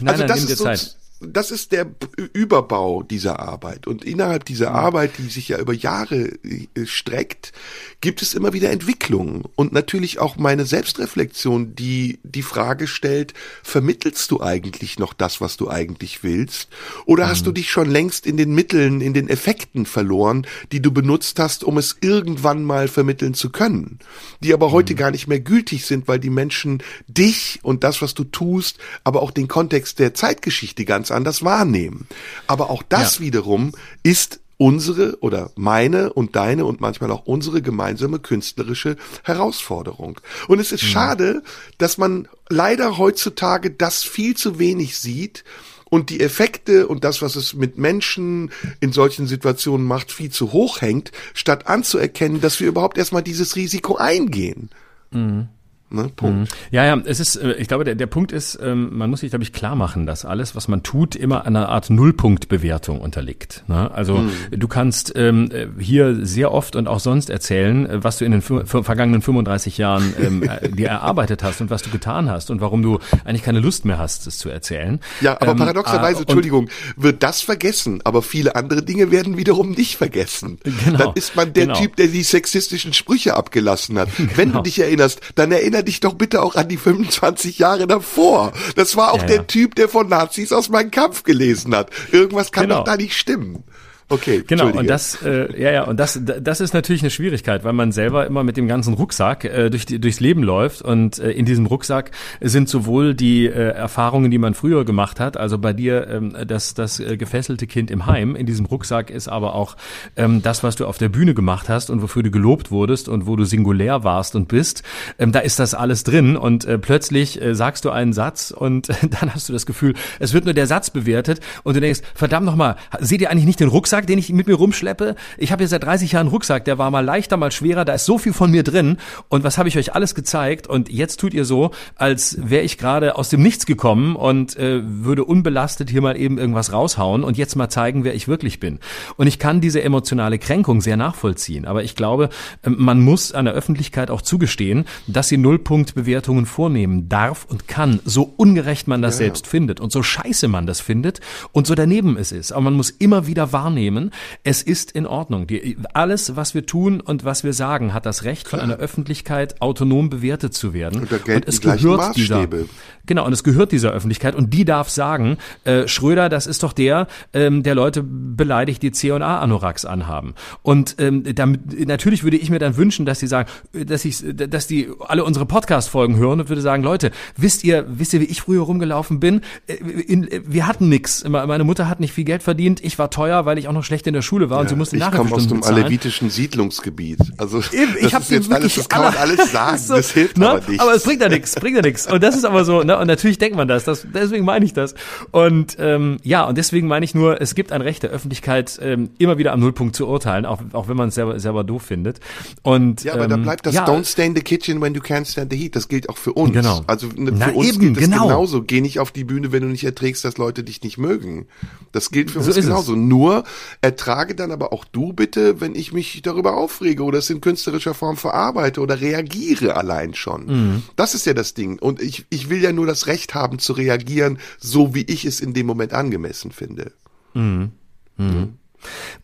Nein, also nein, das ist so, Zeit. Das ist der Überbau dieser Arbeit. Und innerhalb dieser Arbeit, die sich ja über Jahre äh, streckt, gibt es immer wieder Entwicklungen. Und natürlich auch meine Selbstreflexion, die die Frage stellt, vermittelst du eigentlich noch das, was du eigentlich willst? Oder mhm. hast du dich schon längst in den Mitteln, in den Effekten verloren, die du benutzt hast, um es irgendwann mal vermitteln zu können? Die aber heute mhm. gar nicht mehr gültig sind, weil die Menschen dich und das, was du tust, aber auch den Kontext der Zeitgeschichte ganz anders wahrnehmen. Aber auch das ja. wiederum ist unsere oder meine und deine und manchmal auch unsere gemeinsame künstlerische Herausforderung. Und es ist mhm. schade, dass man leider heutzutage das viel zu wenig sieht und die Effekte und das, was es mit Menschen in solchen Situationen macht, viel zu hoch hängt, statt anzuerkennen, dass wir überhaupt erstmal dieses Risiko eingehen. Mhm. Ne? Punkt. Mhm. Ja, ja, es ist, äh, ich glaube, der, der Punkt ist, ähm, man muss sich, glaube ich, klar machen, dass alles, was man tut, immer einer Art Nullpunktbewertung unterliegt. Ne? Also mhm. du kannst ähm, hier sehr oft und auch sonst erzählen, äh, was du in den vergangenen 35 Jahren ähm, äh, dir erarbeitet hast und was du getan hast und warum du eigentlich keine Lust mehr hast, es zu erzählen. Ja, aber ähm, paradoxerweise, äh, Entschuldigung, wird das vergessen, aber viele andere Dinge werden wiederum nicht vergessen. Genau, dann ist man der genau. Typ, der die sexistischen Sprüche abgelassen hat. Genau. Wenn du dich erinnerst, dann erinnerst erinnere dich doch bitte auch an die 25 Jahre davor. Das war auch ja, der ja. Typ, der von Nazis aus meinem Kampf gelesen hat. Irgendwas kann genau. doch da nicht stimmen. Okay, genau. Und das, äh, ja, ja, und das, das ist natürlich eine Schwierigkeit, weil man selber immer mit dem ganzen Rucksack äh, durch die, durchs Leben läuft und äh, in diesem Rucksack sind sowohl die äh, Erfahrungen, die man früher gemacht hat, also bei dir ähm, das, das äh, gefesselte Kind im Heim. In diesem Rucksack ist aber auch ähm, das, was du auf der Bühne gemacht hast und wofür du gelobt wurdest und wo du singulär warst und bist. Ähm, da ist das alles drin und äh, plötzlich äh, sagst du einen Satz und äh, dann hast du das Gefühl, es wird nur der Satz bewertet und du denkst, verdammt nochmal, seht ihr eigentlich nicht den Rucksack? Rucksack, den ich mit mir rumschleppe. Ich habe hier seit 30 Jahren einen Rucksack, der war mal leichter, mal schwerer, da ist so viel von mir drin. Und was habe ich euch alles gezeigt? Und jetzt tut ihr so, als wäre ich gerade aus dem Nichts gekommen und äh, würde unbelastet hier mal eben irgendwas raushauen und jetzt mal zeigen, wer ich wirklich bin. Und ich kann diese emotionale Kränkung sehr nachvollziehen. Aber ich glaube, ähm, man muss an der Öffentlichkeit auch zugestehen, dass sie Nullpunktbewertungen vornehmen darf und kann, so ungerecht man das ja, selbst ja. findet und so scheiße man das findet und so daneben es ist. Aber man muss immer wieder wahrnehmen, nehmen. Es ist in Ordnung. Die, alles, was wir tun und was wir sagen, hat das Recht, Klar. von einer Öffentlichkeit autonom bewertet zu werden. Und, und es gehört dieser, genau, und es gehört dieser Öffentlichkeit und die darf sagen, äh, Schröder, das ist doch der, ähm, der Leute beleidigt, die C&A Anoraks anhaben. Und ähm, damit, natürlich würde ich mir dann wünschen, dass die sagen, dass ich, dass die alle unsere Podcast-Folgen hören und würde sagen, Leute, wisst ihr, wisst ihr, wie ich früher rumgelaufen bin? Äh, in, wir hatten nix. Meine Mutter hat nicht viel Geld verdient. Ich war teuer, weil ich auch noch schlecht in der Schule war ja, und sie musste Ich komme aus dem alevitischen Siedlungsgebiet. Also Eben, ich habe jetzt alles, das kann man alles sagen. So, das hilft ne? aber nicht. Aber es bringt ja nichts, bringt ja nichts. Und das ist aber so. Ne? Und natürlich denkt man das. das deswegen meine ich das. Und ähm, ja, und deswegen meine ich nur, es gibt ein Recht der Öffentlichkeit, ähm, immer wieder am Nullpunkt zu urteilen, auch auch wenn man es selber selber doof findet. Und ja, aber ähm, da bleibt das ja, Don't stay in the kitchen when you can't stand the heat. Das gilt auch für uns. Genau. Also ne, für Na, uns eben, gilt genau. genauso. Geh nicht auf die Bühne, wenn du nicht erträgst, dass Leute dich nicht mögen. Das gilt für so uns genauso. Es. Nur ertrage dann aber auch du bitte, wenn ich mich darüber aufrege oder es in künstlerischer Form verarbeite oder reagiere allein schon. Mhm. Das ist ja das Ding. Und ich, ich will ja nur das Recht haben zu reagieren, so wie ich es in dem Moment angemessen finde. Mhm. Mhm.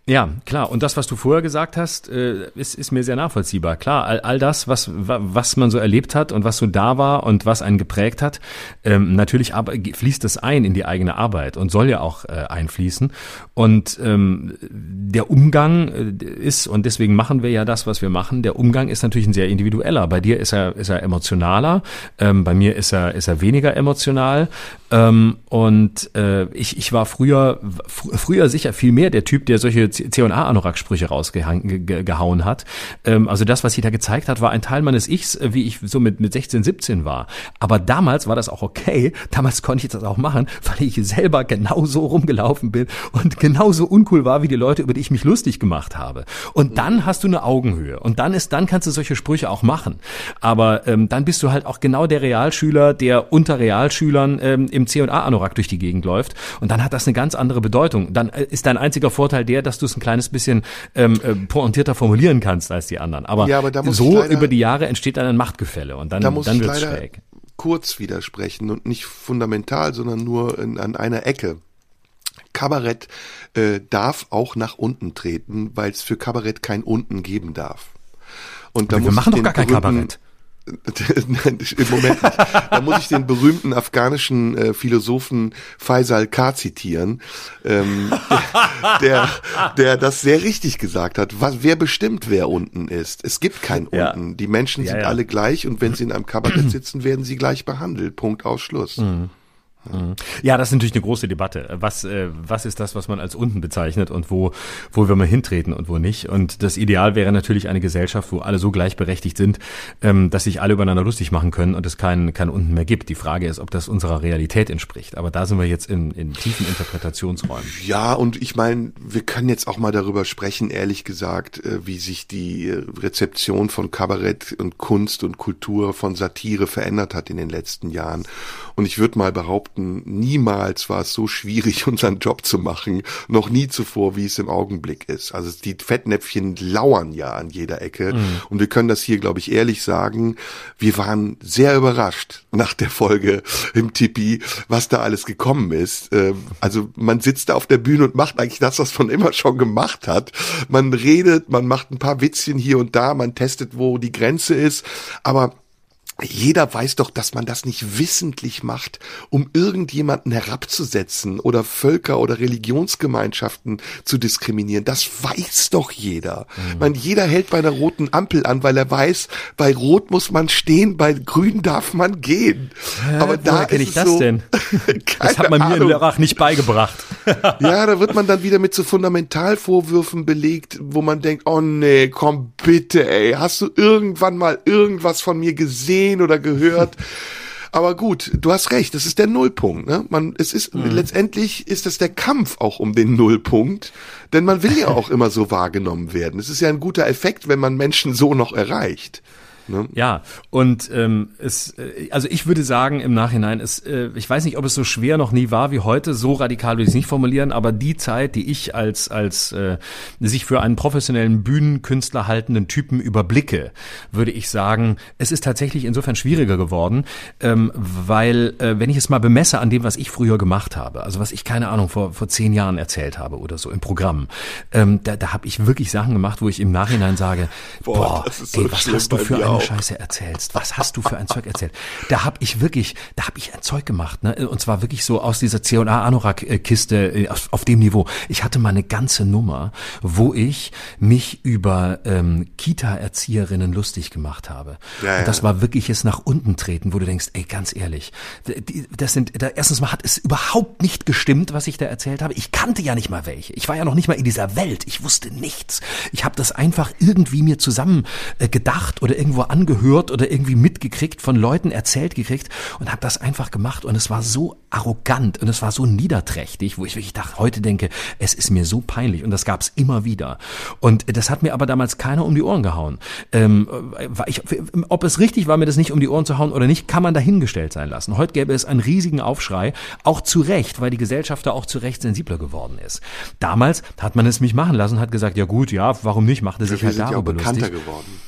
Ja, klar. Und das, was du vorher gesagt hast, äh, ist, ist mir sehr nachvollziehbar. Klar, all, all das, was, was man so erlebt hat und was so da war und was einen geprägt hat, ähm, natürlich fließt es ein in die eigene Arbeit und soll ja auch äh, einfließen. Und ähm, der Umgang äh, ist, und deswegen machen wir ja das, was wir machen, der Umgang ist natürlich ein sehr individueller. Bei dir ist er, ist er emotionaler, ähm, bei mir ist er, ist er weniger emotional. Und ich, ich war früher, fr früher sicher viel mehr der Typ, der solche C&A-Anorak-Sprüche rausgehauen hat. Ähm, also das, was sie da gezeigt hat, war ein Teil meines Ichs, äh, wie ich so mit, mit 16, 17 war. Aber damals war das auch okay. Damals konnte ich das auch machen, weil ich selber genauso rumgelaufen bin und genauso uncool war, wie die Leute, über die ich mich lustig gemacht habe. Und dann hast du eine Augenhöhe. Und dann ist, dann kannst du solche Sprüche auch machen. Aber ähm, dann bist du halt auch genau der Realschüler, der unter Realschülern ähm, im im C&A-Anorak durch die Gegend läuft. Und dann hat das eine ganz andere Bedeutung. Dann äh, ist dein einziger Vorteil der, dass du es ein kleines bisschen ähm, äh, pointierter formulieren kannst als die anderen. Aber, ja, aber so leider, über die Jahre entsteht dann ein Machtgefälle und dann, da dann wird es schräg. Kurz widersprechen und nicht fundamental, sondern nur in, an einer Ecke. Kabarett äh, darf auch nach unten treten, weil es für Kabarett kein unten geben darf. Und da wir machen doch gar kein Kabarett. Im Moment nicht. Da muss ich den berühmten afghanischen äh, Philosophen Faisal K. zitieren, ähm, der, der das sehr richtig gesagt hat. Was, wer bestimmt, wer unten ist? Es gibt kein ja. unten. Die Menschen ja, sind ja. alle gleich und wenn sie in einem Kabarett sitzen, werden sie gleich behandelt. Punkt aus Schluss. Mhm. Mhm. Ja, das ist natürlich eine große Debatte. Was, äh, was ist das, was man als unten bezeichnet und wo, wo wir mal hintreten und wo nicht? Und das Ideal wäre natürlich eine Gesellschaft, wo alle so gleichberechtigt sind, ähm, dass sich alle übereinander lustig machen können und es kein, kein unten mehr gibt. Die Frage ist, ob das unserer Realität entspricht. Aber da sind wir jetzt in, in tiefen Interpretationsräumen. Ja, und ich meine, wir können jetzt auch mal darüber sprechen, ehrlich gesagt, äh, wie sich die äh, Rezeption von Kabarett und Kunst und Kultur von Satire verändert hat in den letzten Jahren. Und ich würde mal behaupten, niemals war es so schwierig, unseren Job zu machen, noch nie zuvor, wie es im Augenblick ist. Also die Fettnäpfchen lauern ja an jeder Ecke. Mhm. Und wir können das hier, glaube ich, ehrlich sagen. Wir waren sehr überrascht nach der Folge im Tipi, was da alles gekommen ist. Ähm, also man sitzt da auf der Bühne und macht eigentlich das, was man immer schon gemacht hat. Man redet, man macht ein paar Witzchen hier und da, man testet, wo die Grenze ist. Aber jeder weiß doch, dass man das nicht wissentlich macht, um irgendjemanden herabzusetzen oder Völker oder Religionsgemeinschaften zu diskriminieren. Das weiß doch jeder. Mhm. Man, jeder hält bei einer roten Ampel an, weil er weiß, bei Rot muss man stehen, bei Grün darf man gehen. Hä, Aber da kenne ich das so, denn? das hat man mir Ahnung. in Lörrach nicht beigebracht. ja, da wird man dann wieder mit so Fundamentalvorwürfen belegt, wo man denkt, oh nee, komm bitte, ey, hast du irgendwann mal irgendwas von mir gesehen? Gesehen oder gehört. Aber gut, du hast recht, das ist der Nullpunkt. Ne? Man, es ist mhm. letztendlich ist es der Kampf auch um den Nullpunkt, denn man will ja auch immer so wahrgenommen werden. Es ist ja ein guter Effekt, wenn man Menschen so noch erreicht. Ne? Ja, und ähm, es, äh, also ich würde sagen im Nachhinein, es, äh, ich weiß nicht, ob es so schwer noch nie war wie heute, so radikal würde ich es nicht formulieren, aber die Zeit, die ich als, als äh, sich für einen professionellen Bühnenkünstler haltenden Typen überblicke, würde ich sagen, es ist tatsächlich insofern schwieriger geworden, ähm, weil äh, wenn ich es mal bemesse an dem, was ich früher gemacht habe, also was ich keine Ahnung vor, vor zehn Jahren erzählt habe oder so im Programm, ähm, da, da habe ich wirklich Sachen gemacht, wo ich im Nachhinein sage, boah, boah so ey, was hast du für ein eine Scheiße erzählst. Was hast du für ein Zeug erzählt? Da habe ich wirklich, da habe ich ein Zeug gemacht, ne? Und zwar wirklich so aus dieser C&A Anorak Kiste äh, auf, auf, dem Niveau. Ich hatte mal eine ganze Nummer, wo ich mich über ähm, Kita Erzieherinnen lustig gemacht habe. Ja, Und das war wirkliches nach unten treten, wo du denkst, ey, ganz ehrlich, das sind da, erstens mal hat es überhaupt nicht gestimmt, was ich da erzählt habe. Ich kannte ja nicht mal welche. Ich war ja noch nicht mal in dieser Welt. Ich wusste nichts. Ich habe das einfach irgendwie mir zusammen äh, gedacht oder irgendwo angehört oder irgendwie mitgekriegt, von Leuten erzählt gekriegt und habe das einfach gemacht und es war so arrogant und es war so niederträchtig, wo ich wirklich dachte, heute denke, es ist mir so peinlich und das gab es immer wieder. Und das hat mir aber damals keiner um die Ohren gehauen. Ähm, ich, ob es richtig war, mir das nicht um die Ohren zu hauen oder nicht, kann man dahingestellt sein lassen. Heute gäbe es einen riesigen Aufschrei, auch zu Recht, weil die Gesellschaft da auch zu Recht sensibler geworden ist. Damals hat man es mich machen lassen, hat gesagt, ja gut, ja, warum nicht, machte sich halt darüber ja lustig. Geworden.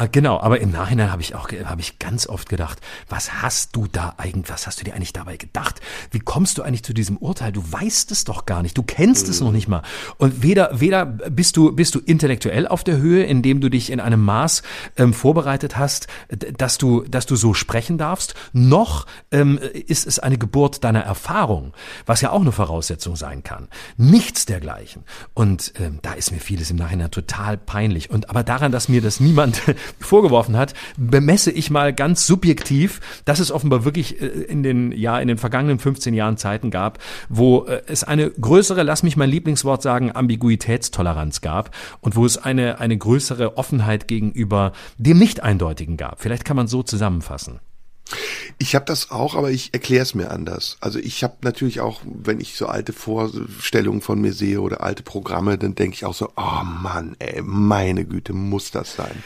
Ah, genau, aber im Nachhinein habe ich auch habe ich ganz oft gedacht, was hast du da eigentlich, was hast du dir eigentlich dabei gedacht? Wie kommst du eigentlich zu diesem Urteil? Du weißt es doch gar nicht, du kennst mhm. es noch nicht mal. Und weder weder bist du bist du intellektuell auf der Höhe, indem du dich in einem Maß ähm, vorbereitet hast, dass du dass du so sprechen darfst, noch ähm, ist es eine Geburt deiner Erfahrung, was ja auch eine Voraussetzung sein kann. Nichts dergleichen. Und ähm, da ist mir vieles im Nachhinein total peinlich. Und aber daran, dass mir das niemand vorgeworfen hat, bemesse ich mal ganz subjektiv, dass es offenbar wirklich äh, in den, ja, in den vergangenen 15 Jahren Zeiten gab, wo äh, es eine größere, lass mich mein Lieblingswort sagen, Ambiguitätstoleranz gab und wo es eine, eine größere Offenheit gegenüber dem Nicht-Eindeutigen gab. Vielleicht kann man so zusammenfassen. Ich habe das auch, aber ich erkläre es mir anders. Also ich habe natürlich auch, wenn ich so alte Vorstellungen von mir sehe oder alte Programme, dann denke ich auch so, oh Mann, ey, meine Güte, muss das sein.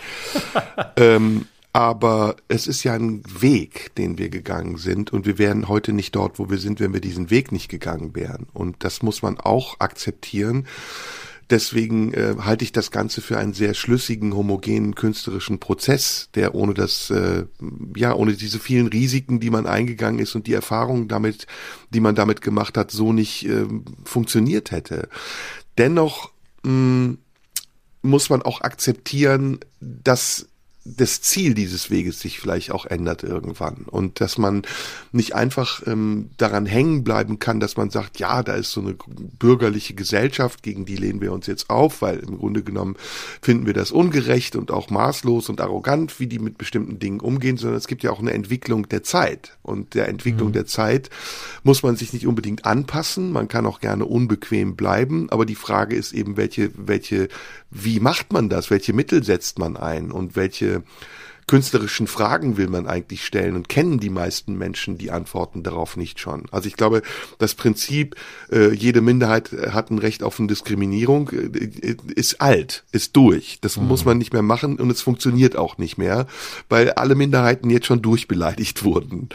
ähm, aber es ist ja ein Weg, den wir gegangen sind und wir wären heute nicht dort, wo wir sind, wenn wir diesen Weg nicht gegangen wären. Und das muss man auch akzeptieren deswegen äh, halte ich das Ganze für einen sehr schlüssigen, homogenen künstlerischen Prozess, der ohne das, äh, ja, ohne diese vielen Risiken, die man eingegangen ist und die Erfahrungen damit, die man damit gemacht hat, so nicht äh, funktioniert hätte. Dennoch mh, mm, muss man auch akzeptieren, dass das Ziel dieses Weges sich vielleicht auch ändert irgendwann und dass man nicht einfach ähm, daran hängen bleiben kann, dass man sagt, ja, da ist so eine bürgerliche Gesellschaft, gegen die lehnen wir uns jetzt auf, weil im Grunde genommen finden wir das ungerecht und auch maßlos und arrogant, wie die mit bestimmten Dingen umgehen, sondern es gibt ja auch eine Entwicklung der Zeit und der Entwicklung mhm. der Zeit muss man sich nicht unbedingt anpassen, man kann auch gerne unbequem bleiben, aber die Frage ist eben, welche welche wie macht man das? Welche Mittel setzt man ein? Und welche künstlerischen Fragen will man eigentlich stellen und kennen die meisten Menschen die Antworten darauf nicht schon. Also ich glaube, das Prinzip, äh, jede Minderheit hat ein Recht auf eine Diskriminierung, äh, ist alt, ist durch. Das mhm. muss man nicht mehr machen und es funktioniert auch nicht mehr, weil alle Minderheiten jetzt schon durchbeleidigt wurden.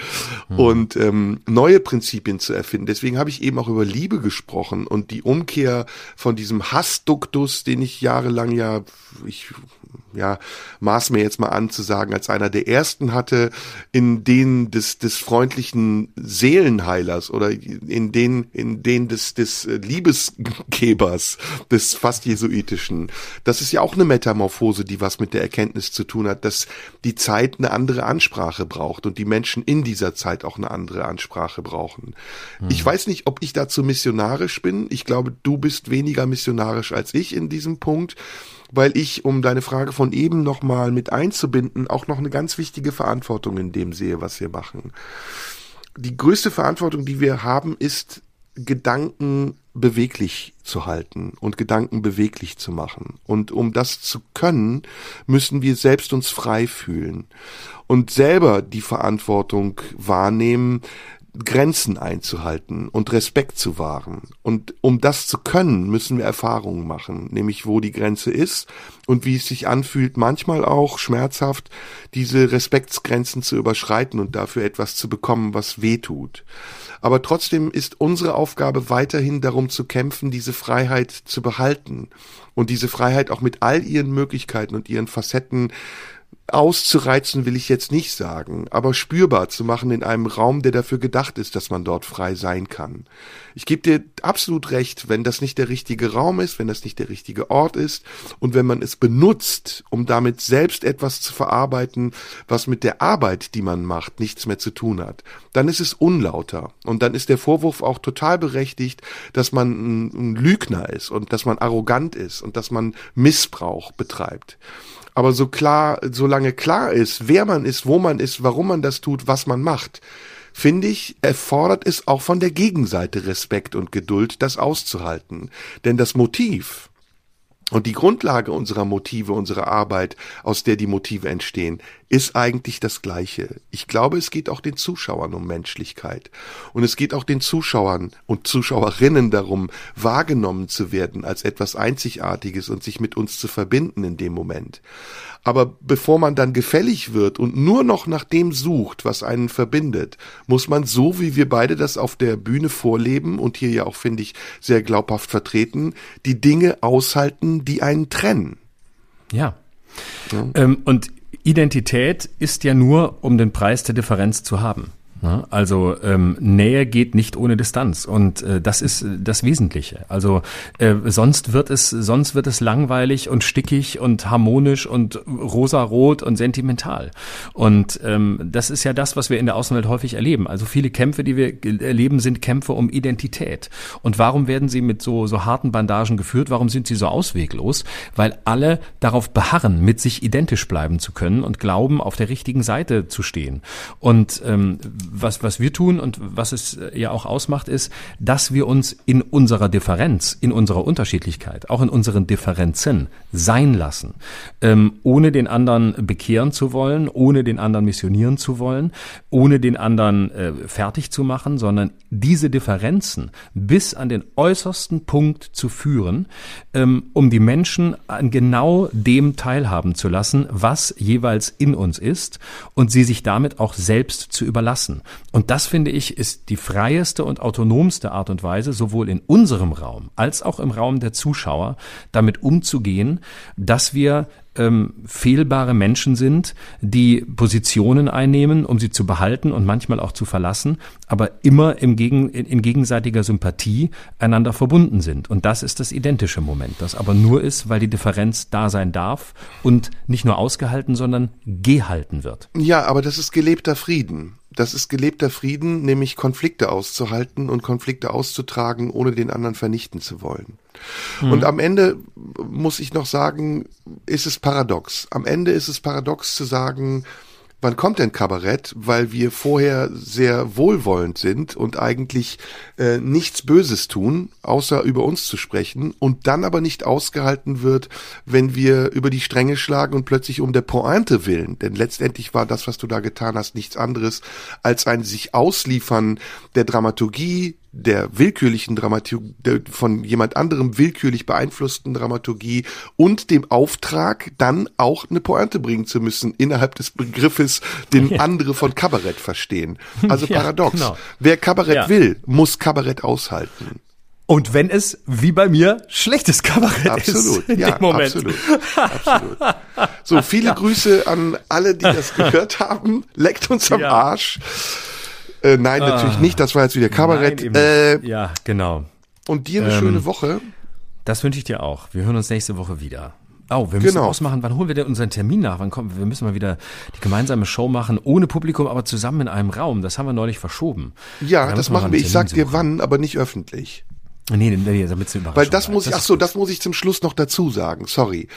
Mhm. Und ähm, neue Prinzipien zu erfinden. Deswegen habe ich eben auch über Liebe gesprochen und die Umkehr von diesem Hassduktus, den ich jahrelang ja, ich ja, maß mir jetzt mal an zu sagen, als einer der ersten hatte, in denen des, des freundlichen Seelenheilers oder in denen, in denen des, des Liebesgebers, des fast jesuitischen. Das ist ja auch eine Metamorphose, die was mit der Erkenntnis zu tun hat, dass die Zeit eine andere Ansprache braucht und die Menschen in dieser Zeit auch eine andere Ansprache brauchen. Hm. Ich weiß nicht, ob ich dazu missionarisch bin. Ich glaube, du bist weniger missionarisch als ich in diesem Punkt weil ich, um deine Frage von eben nochmal mit einzubinden, auch noch eine ganz wichtige Verantwortung in dem sehe, was wir machen. Die größte Verantwortung, die wir haben, ist, Gedanken beweglich zu halten und Gedanken beweglich zu machen. Und um das zu können, müssen wir selbst uns frei fühlen und selber die Verantwortung wahrnehmen, Grenzen einzuhalten und Respekt zu wahren. Und um das zu können, müssen wir Erfahrungen machen, nämlich wo die Grenze ist und wie es sich anfühlt, manchmal auch schmerzhaft, diese Respektsgrenzen zu überschreiten und dafür etwas zu bekommen, was weh tut. Aber trotzdem ist unsere Aufgabe weiterhin darum zu kämpfen, diese Freiheit zu behalten und diese Freiheit auch mit all ihren Möglichkeiten und ihren Facetten auszureizen will ich jetzt nicht sagen, aber spürbar zu machen in einem Raum, der dafür gedacht ist, dass man dort frei sein kann. Ich gebe dir absolut recht, wenn das nicht der richtige Raum ist, wenn das nicht der richtige Ort ist und wenn man es benutzt, um damit selbst etwas zu verarbeiten, was mit der Arbeit, die man macht, nichts mehr zu tun hat, dann ist es unlauter und dann ist der Vorwurf auch total berechtigt, dass man ein, Lügner ist und dass man arrogant ist und dass man Missbrauch betreibt. Aber so klar, solange klar ist, wer man ist, wo man ist, warum man das tut, was man macht, finde ich, erfordert es auch von der Gegenseite Respekt und Geduld, das auszuhalten. Denn das Motiv, und die Grundlage unserer Motive, unserer Arbeit, aus der die Motive entstehen, ist eigentlich das Gleiche. Ich glaube, es geht auch den Zuschauern um Menschlichkeit. Und es geht auch den Zuschauern und Zuschauerinnen darum, wahrgenommen zu werden als etwas Einzigartiges und sich mit uns zu verbinden in dem Moment. Aber bevor man dann gefällig wird und nur noch nach dem sucht, was einen verbindet, muss man so, wie wir beide das auf der Bühne vorleben und hier ja auch, finde ich, sehr glaubhaft vertreten, die Dinge aushalten, die einen trennen. Ja. ja. Ähm, und Identität ist ja nur, um den Preis der Differenz zu haben. Ne? Also ähm, Nähe geht nicht ohne Distanz und äh, das ist äh, das Wesentliche. Also äh, sonst wird es sonst wird es langweilig und stickig und harmonisch und rosarot und sentimental. Und ähm, das ist ja das, was wir in der Außenwelt häufig erleben. Also viele Kämpfe, die wir erleben, sind Kämpfe um Identität. Und warum werden sie mit so so harten Bandagen geführt? Warum sind sie so ausweglos? Weil alle darauf beharren, mit sich identisch bleiben zu können und glauben, auf der richtigen Seite zu stehen. Und ähm, was, was wir tun und was es äh, ja auch ausmacht, ist, dass wir uns in unserer Differenz, in unserer Unterschiedlichkeit, auch in unseren Differenzen sein lassen, ähm, ohne den anderen bekehren zu wollen, ohne den anderen missionieren zu wollen, ohne den anderen äh, fertig zu machen, sondern diese Differenzen bis an den äußersten Punkt zu führen, ähm, um die Menschen an genau dem teilhaben zu lassen, was jeweils in uns ist und sie sich damit auch selbst zu überlassen. Und das finde ich ist die freieste und autonomste Art und Weise, sowohl in unserem Raum als auch im Raum der Zuschauer, damit umzugehen, dass wir ähm, fehlbare Menschen sind, die Positionen einnehmen, um sie zu behalten und manchmal auch zu verlassen, aber immer im Gegen, in, in gegenseitiger Sympathie einander verbunden sind. Und das ist das identische Moment, das aber nur ist, weil die Differenz da sein darf und nicht nur ausgehalten, sondern gehalten wird. Ja, aber das ist gelebter Frieden. Das ist gelebter Frieden, nämlich Konflikte auszuhalten und Konflikte auszutragen, ohne den anderen vernichten zu wollen. Mhm. Und am Ende muss ich noch sagen, ist es paradox. Am Ende ist es paradox zu sagen, wann kommt denn Kabarett? Weil wir vorher sehr wohlwollend sind und eigentlich äh, nichts Böses tun, außer über uns zu sprechen und dann aber nicht ausgehalten wird, wenn wir über die Stränge schlagen und plötzlich um der Pointe willen. Denn letztendlich war das, was du da getan hast, nichts anderes als ein sich ausliefern der Dramaturgie, der willkürlichen Dramaturgie, von jemand anderem willkürlich beeinflussten Dramaturgie und dem Auftrag, dann auch eine Pointe bringen zu müssen innerhalb des Begriffes, den ja. andere von Kabarett verstehen. Also paradox. Ja, genau. Wer Kabarett ja. will, muss Kabarett aushalten. Und wenn es, wie bei mir, schlechtes Kabarett absolut, ist. In ja, Moment. absolut. Absolut. So, viele Grüße an alle, die das gehört haben. Leckt uns am Arsch. Äh, nein, ah, natürlich nicht. Das war jetzt wieder Kabarett. Nein, äh, ja, genau. Und dir eine ähm, schöne Woche. Das wünsche ich dir auch. Wir hören uns nächste Woche wieder. Oh, wir müssen genau. ausmachen, wann holen wir denn unseren Termin nach? Wann kommen wir? müssen mal wieder die gemeinsame Show machen, ohne Publikum, aber zusammen in einem Raum. Das haben wir neulich verschoben. Ja, das machen wir. Ich sag dir wann, aber nicht öffentlich. Nee, nee, damit sie Weil das muss ich, ach so, das muss ich zum Schluss noch dazu sagen. Sorry.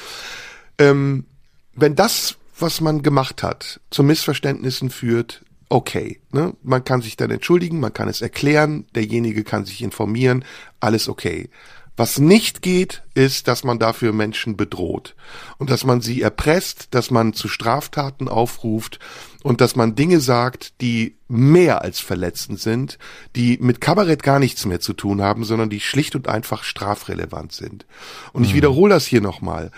Ähm, wenn das, was man gemacht hat, zu Missverständnissen führt, okay. Ne? Man kann sich dann entschuldigen, man kann es erklären, derjenige kann sich informieren, alles okay. Was nicht geht, ist, dass man dafür Menschen bedroht und dass man sie erpresst, dass man zu Straftaten aufruft und dass man Dinge sagt, die mehr als verletzend sind, die mit Kabarett gar nichts mehr zu tun haben, sondern die schlicht und einfach strafrelevant sind. Und ich mhm. wiederhole das hier nochmal.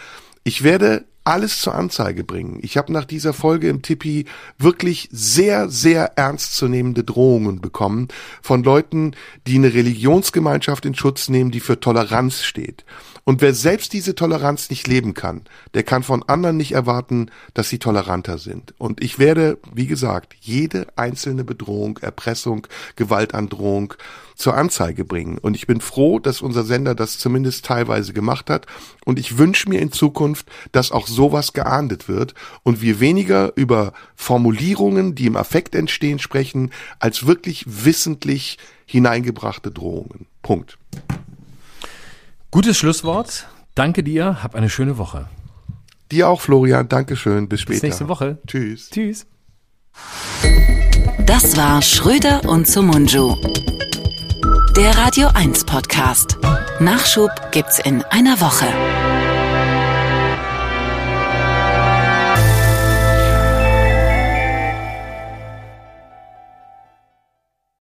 Ich werde alles zur Anzeige bringen. Ich habe nach dieser Folge im Tippi wirklich sehr, sehr ernstzunehmende Drohungen bekommen von Leuten, die eine Religionsgemeinschaft in Schutz nehmen, die für Toleranz steht. Und wer selbst diese Toleranz nicht leben kann, der kann von anderen nicht erwarten, dass sie toleranter sind. Und ich werde, wie gesagt, jede einzelne Bedrohung, Erpressung, Gewaltandrohung zur Anzeige bringen. Und ich bin froh, dass unser Sender das zumindest teilweise gemacht hat. Und ich wünsche mir in Zukunft, dass auch sowas geahndet wird und wir weniger über Formulierungen, die im Affekt entstehen, sprechen, als wirklich wissentlich hineingebrachte Drohungen. Punkt. Gutes Schlusswort. Danke dir. Hab eine schöne Woche. Dir auch, Florian. Dankeschön. Bis später. Bis nächste Woche. Tschüss. Tschüss. Das war Schröder und Sumunju. Der Radio 1 Podcast. Nachschub gibt's in einer Woche.